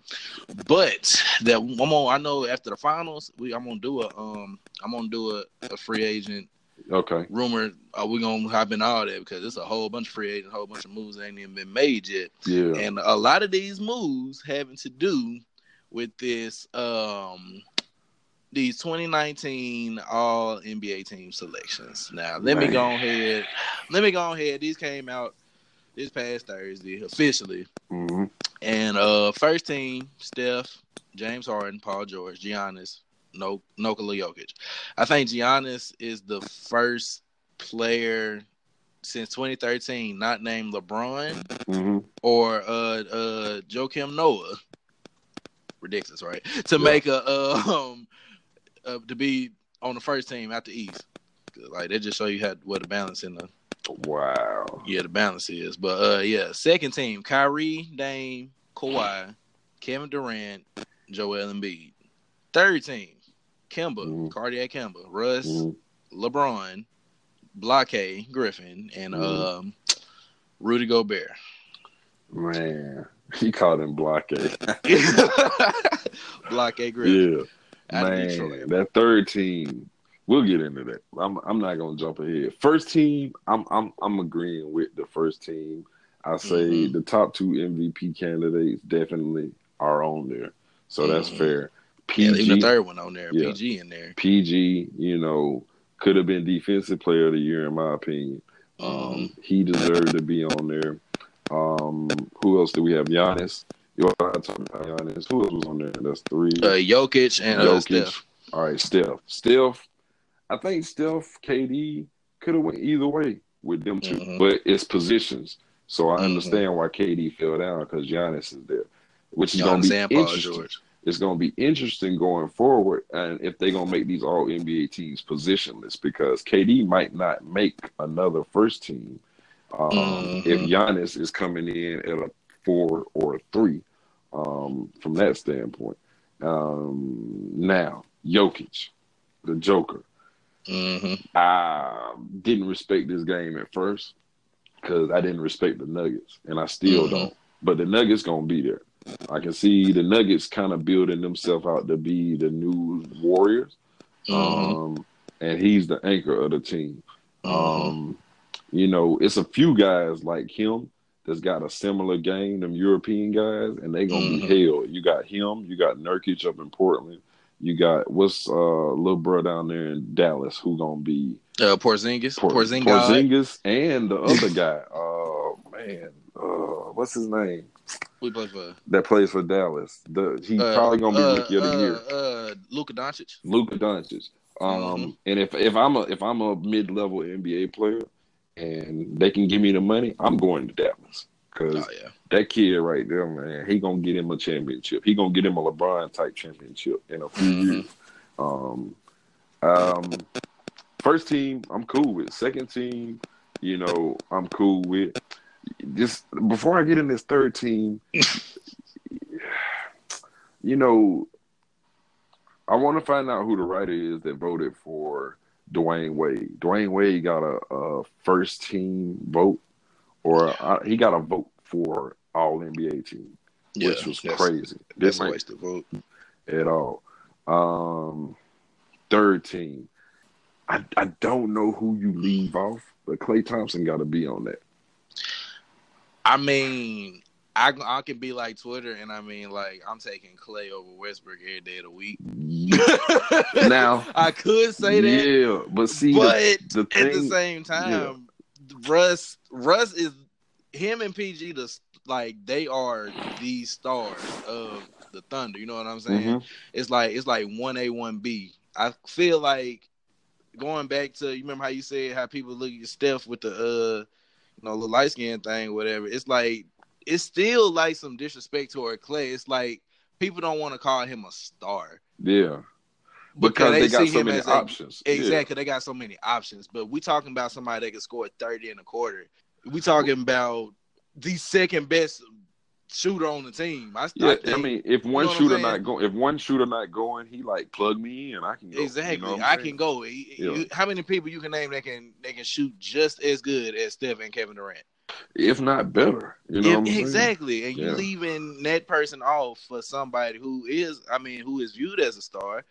But that I'm on I know after the finals, we I'm gonna do a um I'm gonna do a, a free agent Okay. Rumor, are we gonna hop in all that because it's a whole bunch of free agents, a whole bunch of moves that ain't even been made yet. Yeah. And a lot of these moves having to do with this um these 2019 all NBA team selections. Now let me go ahead. Let me go ahead. These came out this past Thursday officially. Mm-hmm. And uh first team, Steph, James Harden, Paul George, Giannis, no Nikola Jokic. I think Giannis is the first player since 2013 not named LeBron mm-hmm. or uh uh Joakim Noah. Ridiculous, right? To yeah. make a um uh, to be on the first team out the East. Like they just show you how what the balance in the Wow. Yeah, the balance is. But uh yeah, second team, Kyrie, Dame, Kawhi, Kevin Durant, Joel Embiid. Third team, Kemba, mm. Cardiac Kemba, Russ, mm. LeBron, Blockade Griffin, and mm. um, Rudy Gobert. Man, he called him Blockade. Blockade Griffin. Yeah, man, that third team. We'll get into that. I'm I'm not gonna jump ahead. First team, I'm I'm I'm agreeing with the first team. I say mm-hmm. the top two MVP candidates definitely are on there, so mm-hmm. that's fair. PG, yeah, even the third one on there, yeah. PG in there. PG, you know, could have been defensive player of the year in my opinion. Um, mm-hmm. he deserved to be on there. Um, who else do we have? Giannis. You want to talk about Giannis? Who else was on there? That's three. Uh, Jokic and uh, Jokic. Steph. All right, Steph. Steph. I think Steph, KD could have went either way with them 2 mm-hmm. but it's positions. So I mm-hmm. understand why KD fell down because Giannis is there, which is going to be interesting. George it's going to be interesting going forward, and if they're going to make these All NBA teams positionless, because KD might not make another first team um, mm-hmm. if Giannis is coming in at a four or a three. Um, from that standpoint, um, now Jokic, the Joker. Mm-hmm. I didn't respect this game at first because I didn't respect the Nuggets, and I still mm-hmm. don't. But the Nuggets gonna be there. I can see the Nuggets kind of building themselves out to be the new Warriors. Mm-hmm. Um, and he's the anchor of the team. Mm-hmm. Um, you know, it's a few guys like him that's got a similar game, them European guys, and they gonna mm-hmm. be hell. You got him, you got Nurkic up in Portland, you got what's uh little bro down there in Dallas who gonna be uh Porzingis, Por- Porzingis, Porzingis, and the other guy. Oh man, uh, what's his name? We play for that plays for Dallas. The he's uh, probably gonna be uh, rookie of the year. Uh, uh Luka Doncic. Luka Doncic. Um, mm-hmm. and if if I'm a if I'm a mid level NBA player and they can give me the money, I'm going to Dallas because oh, yeah. that kid right there, man, he gonna get him a championship. He gonna get him a LeBron type championship in a few mm-hmm. years. Um, um, first team, I'm cool with. Second team, you know, I'm cool with. Just before I get in this third team, you know, I want to find out who the writer is that voted for Dwyane Wade. Dwyane Wade got a, a first team vote, or he got a vote for All NBA team, yeah, which was crazy. That's a waste of vote at all. Um, third team, I I don't know who you leave off, but Klay Thompson got to be on that. I mean, I I can be like Twitter, and I mean, like I'm taking Klay over Westbrook every day of the week. now I could say that, yeah, but see, but the thing, at the same time, yeah. Russ Russ is him and PG the like they are the stars of the Thunder. You know what I'm saying? Mm-hmm. It's like it's like one A one B. I feel like going back to you remember how you said how people look at Steph with the uh you know the light skin thing, whatever. It's like it's still like some disrespect toward Klay. It's like people don't want to call him a star. Yeah. Because, because they, they got so many options. A, exactly, yeah. they got so many options. But we talking about somebody that can score thirty in a quarter. We talking about the second best shooter on the team. I, yeah, I, I mean, if one shooter not going, if one shooter not going, he like plug me in, I can go. Exactly, you know I can go. Yeah. How many people you can name that can they can shoot just as good as Steph and Kevin Durant? If not better. You know, yeah, exactly. And yeah. you leaving that person off for somebody who is, I mean, who is viewed as a star,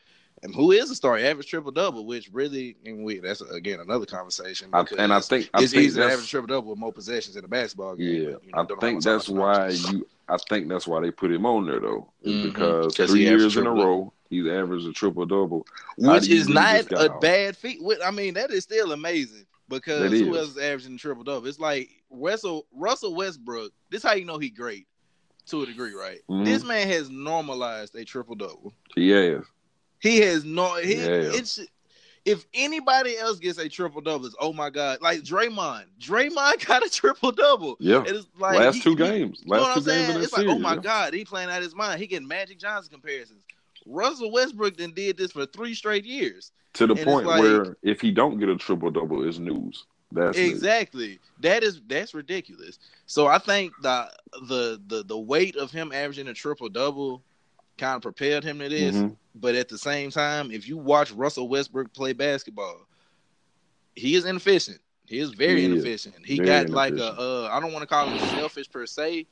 and who is a star, average triple double, which really, and we that's again another conversation. I, and I think I it's think easy to average triple double with more possessions in a basketball game. Yeah, you know, I think that's why you. I think that's why they put him on there though, mm-hmm. because three years in a row he's averaged a triple double, which is not a bad feat. I mean, that is still amazing because who else is averaging triple double? It's like Russell Russell Westbrook. This how you know he great to a degree, right? Mm-hmm. This man has normalized a triple double. Yeah. He has no. He, it's if anybody else gets a triple double, it's oh my god, like Draymond. Draymond got a triple double. Yeah, it's like last he, two games. He, last two games in It's series, like oh my yeah. god, he playing out his mind. He getting Magic Johnson comparisons. Russell Westbrook then did this for three straight years. To the and point like, where if he don't get a triple double, it's news. That's exactly that is that's ridiculous. So I think the the the the weight of him averaging a triple double kind of prepared him to this. Mm-hmm. But at the same time, if you watch Russell Westbrook play basketball, he is inefficient. He is very he inefficient. Is. He very got like a uh, I don't want to call him selfish per se,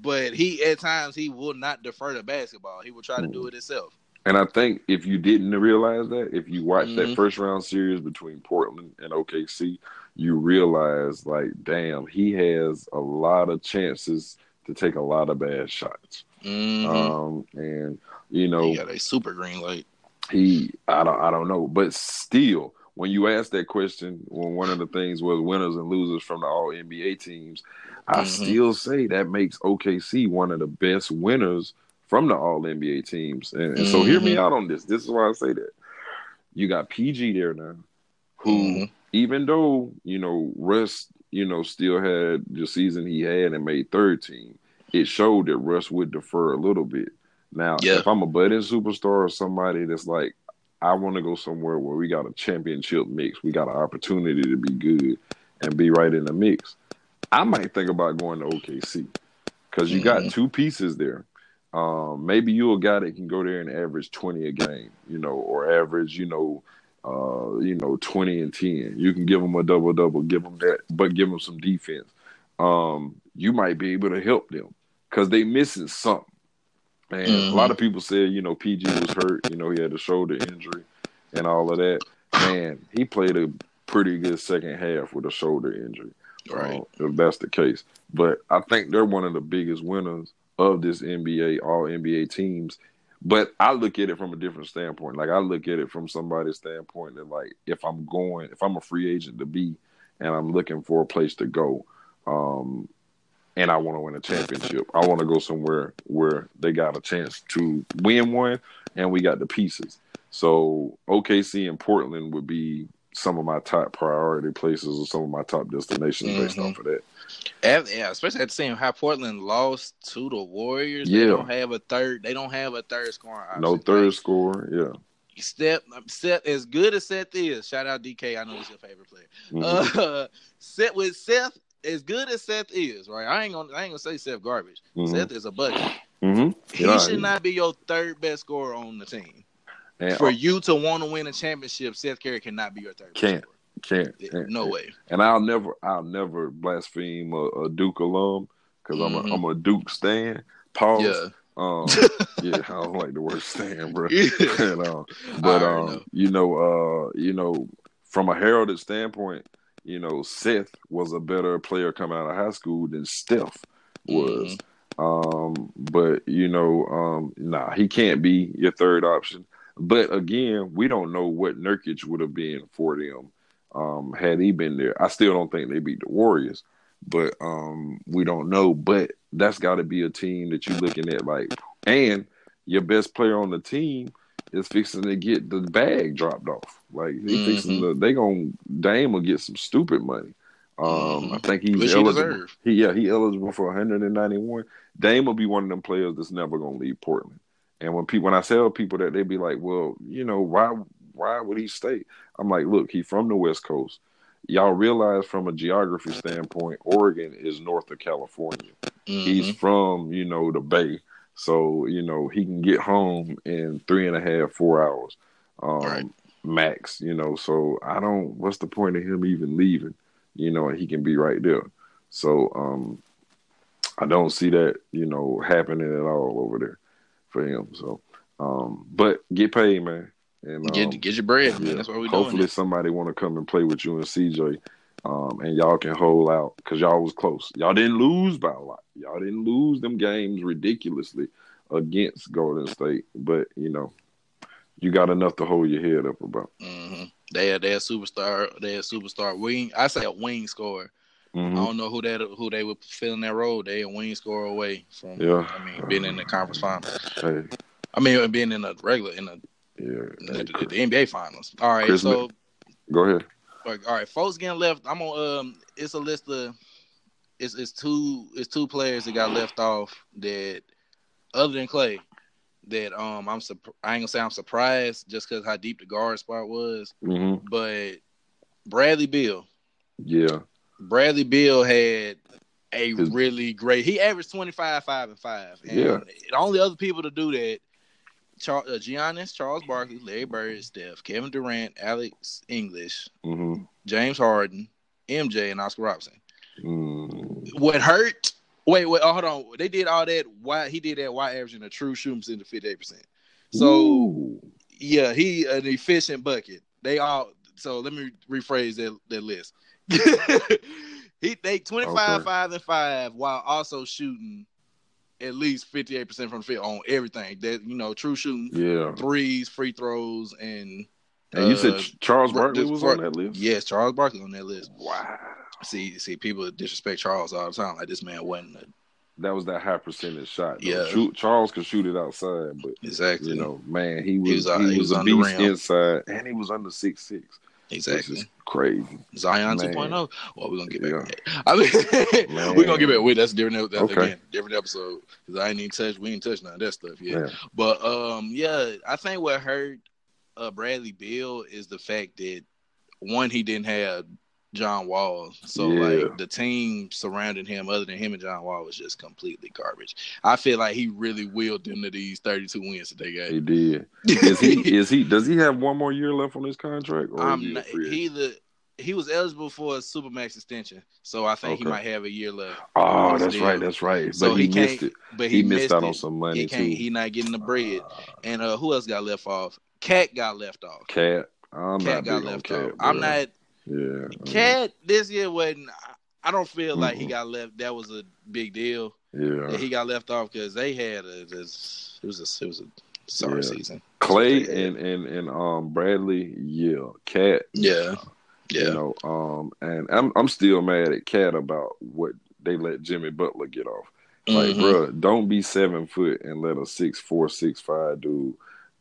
but he at times he will not defer to basketball. He will try to do mm. it himself. And I think if you didn't realize that, if you watched mm-hmm. that first round series between Portland and OKC, you realize like, damn, he has a lot of chances to take a lot of bad shots. Mm-hmm. Um, and you know, he got a super green light. He, I don't, I don't know, but still, when you ask that question, when one of the things was winners and losers from the All NBA teams, I mm-hmm. still say that makes OKC one of the best winners from the All NBA teams. And, and mm-hmm. so, hear me mm-hmm. out on this. This is why I say that. You got PG there now, who, mm-hmm. even though you know Russ, you know, still had the season he had and made third team, it showed that Russ would defer a little bit. Now, yeah. if I'm a budding superstar or somebody that's like, I want to go somewhere where we got a championship mix, we got an opportunity to be good and be right in the mix. I might think about going to OKC because you mm-hmm. got two pieces there. Um, maybe you a guy that can go there and average twenty a game, you know, or average, you know, uh, you know, twenty and ten. You can give them a double double, give them that, but give them some defense. Um, you might be able to help them because they missing something. And mm-hmm. a lot of people said, you know, PG was hurt. You know, he had a shoulder injury and all of that. Man, he played a pretty good second half with a shoulder injury. Right. Uh, if that's the case. But I think they're one of the biggest winners of this NBA, all NBA teams. But I look at it from a different standpoint. Like I look at it from somebody's standpoint that like if I'm going, if I'm a free agent to be and I'm looking for a place to go, um, and I want to win a championship. I want to go somewhere where they got a chance to win one and we got the pieces. So OKC and Portland would be some of my top priority places or some of my top destinations mm-hmm. based off of that. At, yeah, especially at the same how Portland lost to the Warriors. Yeah. They don't have a third. They don't have a third scorer. No third score. Yeah. Step, Seth, as good as Seth is, shout out DK. I know he's your favorite player. Mm-hmm. Uh, Seth with Seth, as good as Seth is, right? I ain't gonna, I ain't gonna say Seth garbage. Mm-hmm. Seth is a bucket. Mm-hmm. He yeah, should not be your third best scorer on the team. And For you to want to win a championship, Seth Curry cannot be your third. Can't. Can't, can't, no way. And I'll never, I'll never blaspheme a, a Duke alum because mm-hmm. I'm a, I'm a Duke stan. Pause. Yeah. Um, yeah, I don't like the word "stand," bro. and, but um, know. you know, uh, you know, from a heralded standpoint, you know, Seth was a better player coming out of high school than Steph was. Mm-hmm. Um, but you know, um, nah, he can't be your third option. But again, we don't know what Nurkic would have been for them um, had he been there. I still don't think they beat the Warriors, but um, we don't know. But that's got to be a team that you're looking at, like, and your best player on the team is fixing to get the bag dropped off. Like they mm-hmm. fixing to, they gonna Dame will get some stupid money. Um, mm-hmm. I think he's Which eligible. He, he, yeah, he eligible for 191. Dame will be one of them players that's never gonna leave Portland. And when people when I tell people that, they be like, "Well, you know, why why would he stay?" I'm like, "Look, he's from the West Coast y'all realize from a geography standpoint, Oregon is north of California. Mm-hmm. He's from, you know, the Bay. So, you know, he can get home in three and a half, four hours. Um, right. max, you know. So I don't what's the point of him even leaving? You know, he can be right there. So um I don't see that, you know, happening at all over there for him. So um but get paid, man. And get um, get your bread, yeah, man. That's what we Hopefully, doing. somebody want to come and play with you and CJ, um, and y'all can hold out because y'all was close. Y'all didn't lose by a lot. Y'all didn't lose them games ridiculously against Golden State, but you know, you got enough to hold your head up about. Mm-hmm. They they are superstar. They are superstar wing. I say a wing score. Mm-hmm. I don't know who that who they would fill in that role. They a wing score away from. Yeah. I mean, being in the conference finals. Hey. I mean, being in a regular in a yeah, the, the, the, NBA finals. All right, so go ahead. All right, folks getting left. I'm on. Um, it's a list of. It's it's two it's two players that got left off that, other than Klay, that um I'm sup I ain't gonna say I'm surprised just because how deep the guard spot was, mm-hmm. but Bradley Beal. Yeah. Bradley Beal had a really great. He averaged 25, 5, and 5. And yeah. The only other people to do that Char- uh, Giannis, Charles Barkley, Larry Bird, Steph, Kevin Durant, Alex English, mm-hmm. James Harden, MJ, and Oscar Robertson. Mm. What hurt? Wait, wait, oh, hold on. They did all that. Why he did that? Why averaging a true shooting percentage of fifty eight percent? So Ooh. yeah, he an efficient bucket. They all. So let me rephrase that that list. he they twenty five, okay. five and five while also shooting at least 58% from the field on everything. That you know, true shooting, yeah, threes, free throws, and and uh, you said uh, Charles Barkley was on that list. Yes, Charles Barkley on that list. Wow. See, see, people disrespect Charles all the time. Like this man wasn't. A, that was that high percentage shot. Though. Yeah, shoot, Charles could shoot it outside, but exactly, you know, man, he was he was, uh, he was, was a beast inside, and he was under six six. Exactly. crazy. Zion 2.0. Well, we're gonna get back. Yeah. I mean, we're gonna get back. Wait, that's different. That's okay. again different episode because I ain't even touch. We ain't touched none of that stuff yet. Yeah. But um, yeah, I think what hurt uh, Bradley Beal is the fact that one, he didn't have John Wall. So yeah. like the team surrounding him, other than him and John Wall, was just completely garbage. I feel like he really willed them to these thirty-two wins that they got. He did. is he? Is he? Does he have one more year left on his contract? Or um, he, he the he was eligible for a supermax extension, so I think okay. he might have a year left. Oh, that's deal. right, that's right. So but he, he missed it. But he, he missed, missed, out on some money he too. He not getting the bread. Uh, and uh, who else got left off? KAT got left off. KAT. I'm KAT got left KAT, off. I'm not. Yeah. KAT this year wasn't. I don't feel mm-hmm. like he got left. That was a big deal. Yeah. he got left off because they had a. It was a. It was a sorry yeah. season. Klay and and and um Bradley, yeah. KAT. Yeah. Yeah. You know, um, and I'm I'm still mad at KAT about what they let Jimmy Butler get off. Like, mm-hmm. bro, don't be seven foot and let a six four, six five dude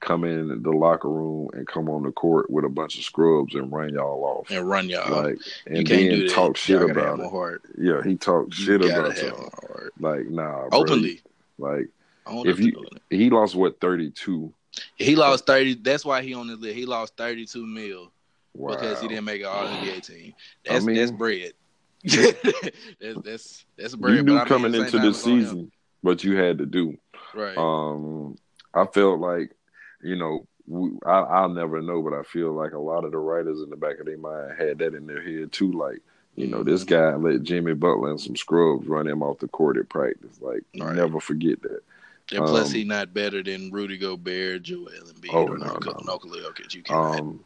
come in the locker room and come on the court with a bunch of scrubs and run y'all off and run y'all like and then talk shit about it. Yeah, he talked shit about y'all. Like nah, openly. Bro. Like if you he lost what thirty two. He lost thirty. That's why he on the list. He lost thirty two mil wow. because he didn't make an All NBA team. That's I mean, that's bread. that's that's that's bread. You knew coming into the season, what you had to do. Right. Um, I felt like, you know, we, I, will never know, but I feel like a lot of the writers in the back of their mind had that in their head too. Like, you know, this mm-hmm. guy let Jimmy Butler and some scrubs run him off the court at practice. Like, right. never forget that. And plus, um, he's not better than Rudy Gobert, Joel Embiid, oh, or no, no, no. Jokic. You can't um,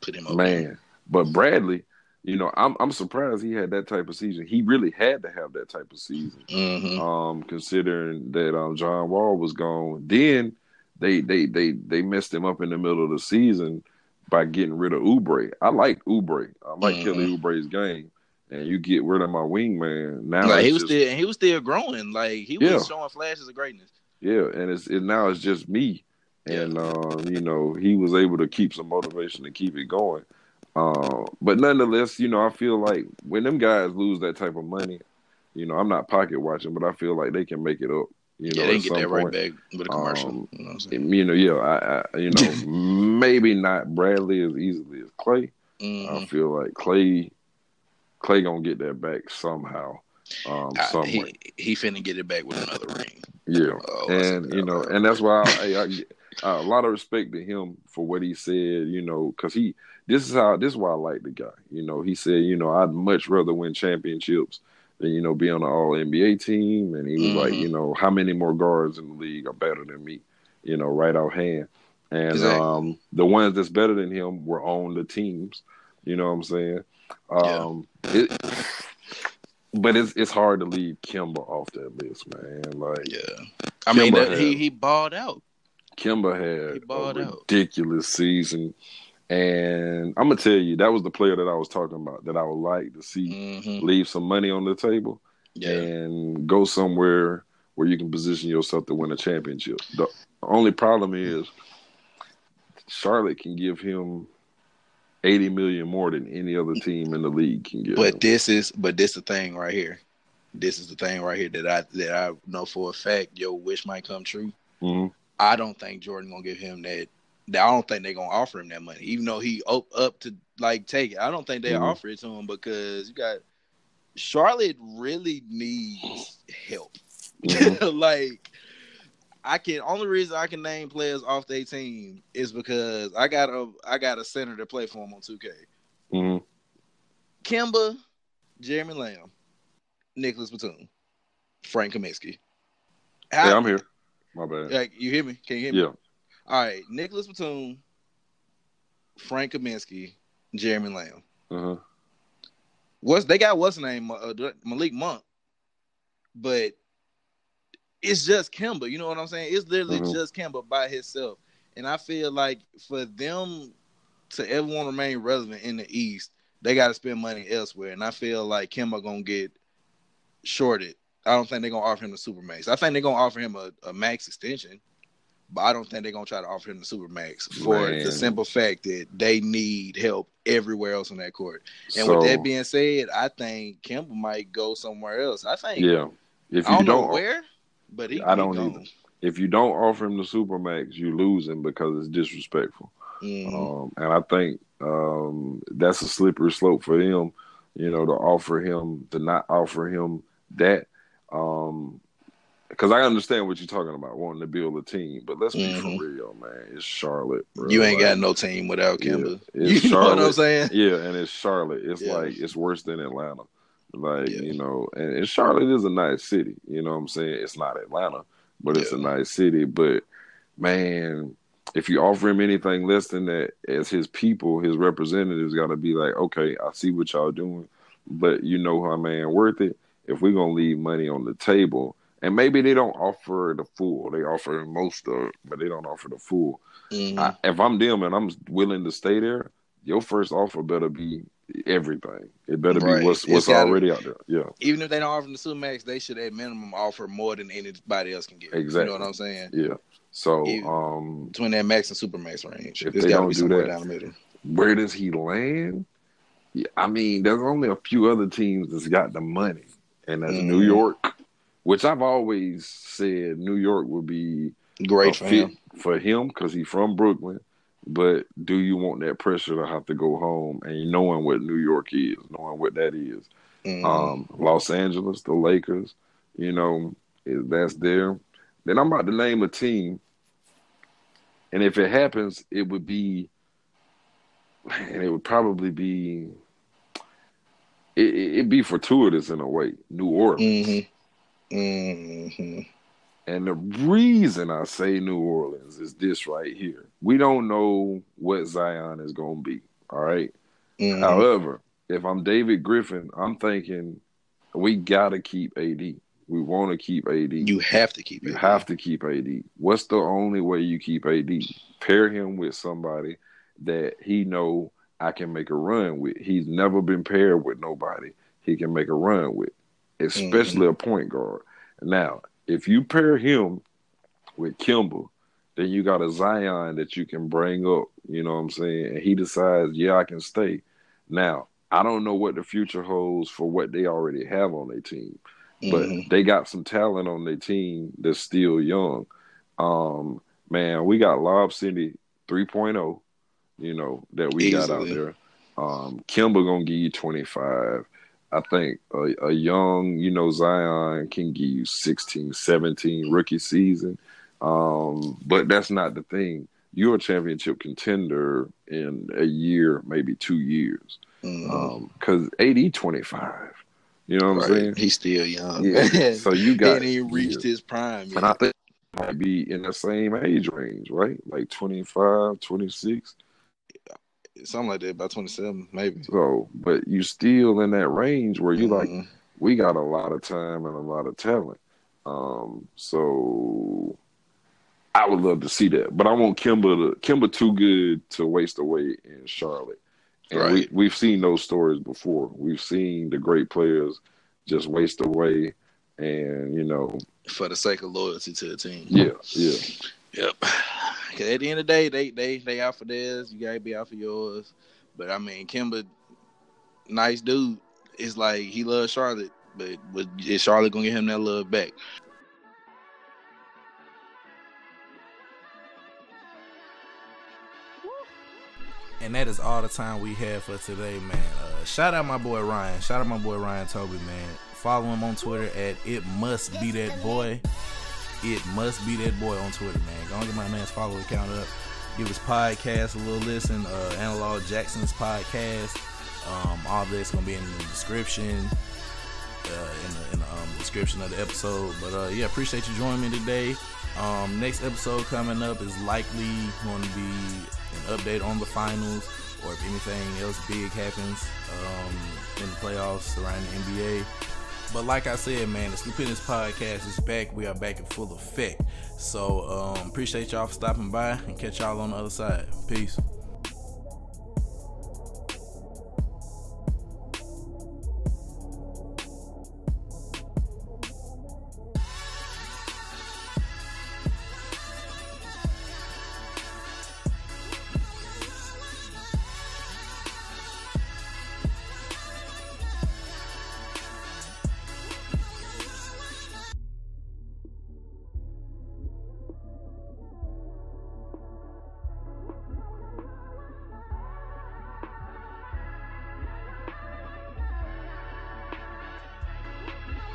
put him up. Man, but Bradley, you know, I'm I'm surprised he had that type of season. He really had to have that type of season, mm-hmm. um, considering that um, John Wall was gone. Then they they they they messed him up in the middle of the season by getting rid of Oubre. I like Oubre. I like mm-hmm. Kelly Oubre's game. And you get rid of my wingman. Now like he was just, still and he was still growing. Like he was yeah. showing flashes of greatness. Yeah, and it's it, now it's just me. And um, you know, he was able to keep some motivation to keep it going. Uh, but nonetheless, you know, I feel like when them guys lose that type of money, you know, I'm not pocket watching, but I feel like they can make it up. You know, yeah, they get that point. right back with a commercial. Um, you, know you know, yeah, I, I you know, maybe not Bradley as easily as Klay. Mm-hmm. I feel like Klay, Klay gonna get that back somehow. Um, uh, he he finna get it back with another ring. Yeah, oh, and you know, and that's why I, I, I, a lot of respect to him for what he said. You know, because he this is how this is why I like the guy. You know, he said, you know, I'd much rather win championships than you know be on an All NBA team, and he was mm-hmm. like, you know, how many more guards in the league are better than me? You know, right out hand. And exactly. um, the ones that's better than him were on the teams. You know what I'm saying? Um, yeah. it, but it's it's hard to leave Kemba off that list, man. Like, yeah, I Kemba mean, had, he he balled out. Kemba had a ridiculous out. season. And I'm gonna tell you, that was the player that I was talking about that I would like to see mm-hmm. leave some money on the table yeah. and go somewhere where you can position yourself to win a championship. The only problem is Charlotte can give him eighty million more than any other team in the league can give. But him. this is but this is the thing right here. This is the thing right here that I that I know for a fact your wish might come true. Mm-hmm. I don't think Jordan gonna give him that I don't think they're gonna offer him that money, even though he up up to like take it. I don't think they mm-hmm. offer it to him because you got Charlotte really needs help. Mm-hmm. like I can only reason I can name players off their team is because I got a I got a center to play for him on 2K. Mm-hmm. Kemba, Jeremy Lamb, Nicholas Batum, Frank Kaminsky. Hey, I'm here. My bad. Like you hear me? Can you hear me? Yeah. All right, Nicholas Batum, Frank Kaminsky, Jeremy Lamb. Uh-huh. What's they got? What's name? Uh, Malik Monk, but it's just Kemba. You know what I'm saying? It's literally uh-huh. just Kemba by himself. And I feel like for them to ever want to remain relevant in the East, they got to spend money elsewhere. And I feel like Kemba gonna get shorted. I don't think they're gonna offer him the super max. I think they're gonna offer him a, a max extension but I don't think they're gonna try to offer him the super max for Man. the simple fact that they need help everywhere else on that court. And so, with that being said, I think Kemba might go somewhere else. I think. Yeah. If you don't, don't where, but he, I don't either. If you don't offer him the super max, you lose him because it's disrespectful. Mm-hmm. Um, and I think um, that's a slippery slope for them. You know, to offer him to not offer him that. Um, because I understand what you're talking about, wanting to build a team, but let's mm-hmm. be for real, man. It's Charlotte. Bro. You ain't like, got no team without Kemba. Yeah, you Charlotte, know what I'm saying? Yeah, and it's Charlotte. It's yeah. like it's worse than Atlanta. Like yeah. you know, and, and, Charlotte is a nice city. You know what I'm saying? It's not Atlanta, but it's a nice city. But man, if you offer him anything less than that, as his people, his representatives, got to be like, okay, I see what y'all doing, but you know, how man worth it. If we're gonna leave money on the table and maybe they don't offer the full. They offer most of, it, but they don't offer the full. Mm-hmm. I, if I'm them and I'm willing to stay there, your first offer better be everything. It better right. be what's what's gotta, already out there. Yeah. Even if they don't offer the Supermax, they should at minimum offer more than anybody else can get. Exactly. You know what I'm saying? Yeah. So um, between that max and super max range, if they don't do that, where does he land? Yeah, I mean, there's only a few other teams that's got the money, and that's mm-hmm. New York, which I've always said New York would be great for him for him because he's from Brooklyn. But do you want that pressure to have to go home and knowing what New York is, knowing what that is? Mm-hmm. Um, Los Angeles, the Lakers, you know, that's there. Then I'm about to name a team, and if it happens, it would be, and it would probably be, it, would be fortuitous in a way. New Orleans. Mm-hmm. Mm-hmm. And the reason I say New Orleans is this right here. We don't know what Zion is going to be. All right? mm-hmm. However, if I'm David Griffin, I'm thinking we got to keep AD. We want to keep AD. You have to keep. You AD. have to keep AD. What's the only way you keep AD? Pair him with somebody that he know I can make a run with. He's never been paired with nobody he can make a run with, especially mm-hmm. a point guard. Now, if you pair him with Kemba, then you got a Zion that you can bring up. You know what I'm saying? And he decides, yeah, I can stay. Now, I don't know what the future holds for what they already have on their team, but mm-hmm. they got some talent on their team that's still young. Um, man, we got Lob City 3.0, you know, that we Easily. got out there. Um, Kemba gonna give you 25. I think a, a, young, you know, Zion can give you 16, 17 rookie season. Um, but that's not the thing. You're a championship contender in a year, maybe two years. Because mm-hmm. um, AD 25. You know what right. I'm saying? He's still young. Yeah. so you got. he reached his prime. And I think might be in the same age range, right? Like 25, 26 something like that, about twenty seven, maybe. So, but you still in that range where you mm-hmm. like, we got a lot of time and a lot of talent. Um, so I would love to see that, but I want Kemba to Kemba too good to waste away in Charlotte. And right. we, we've seen those stories before. We've seen the great players just waste away, and you know, for the sake of loyalty to the team. Yeah, yeah. Yep. At the end of the day, they they they out for theirs. You gotta be out for yours. But I mean, Kemba, nice dude. It's like he loves Charlotte, but is Charlotte gonna get him that love back? And that is all the time we have for today, man. Uh, shout out my boy Ryan. Shout out my boy Ryan Toby, man. Follow him on Twitter at it must be that boy. It must be that boy on Twitter, man. Go and get my man's follow account up. Give his podcast a little listen. Uh, Analog Jackson's podcast. Um, all this gonna be in the description. Uh, in the, in the um, description of the episode. But uh, yeah, appreciate you joining me today. Um, next episode coming up is likely going to be an update on the finals, or if anything else big happens um, in the playoffs surrounding the NBA. But like I said, man, the Stupendous Podcast is back. We are back in full effect. So um, appreciate y'all for stopping by and catch y'all on the other side. Peace.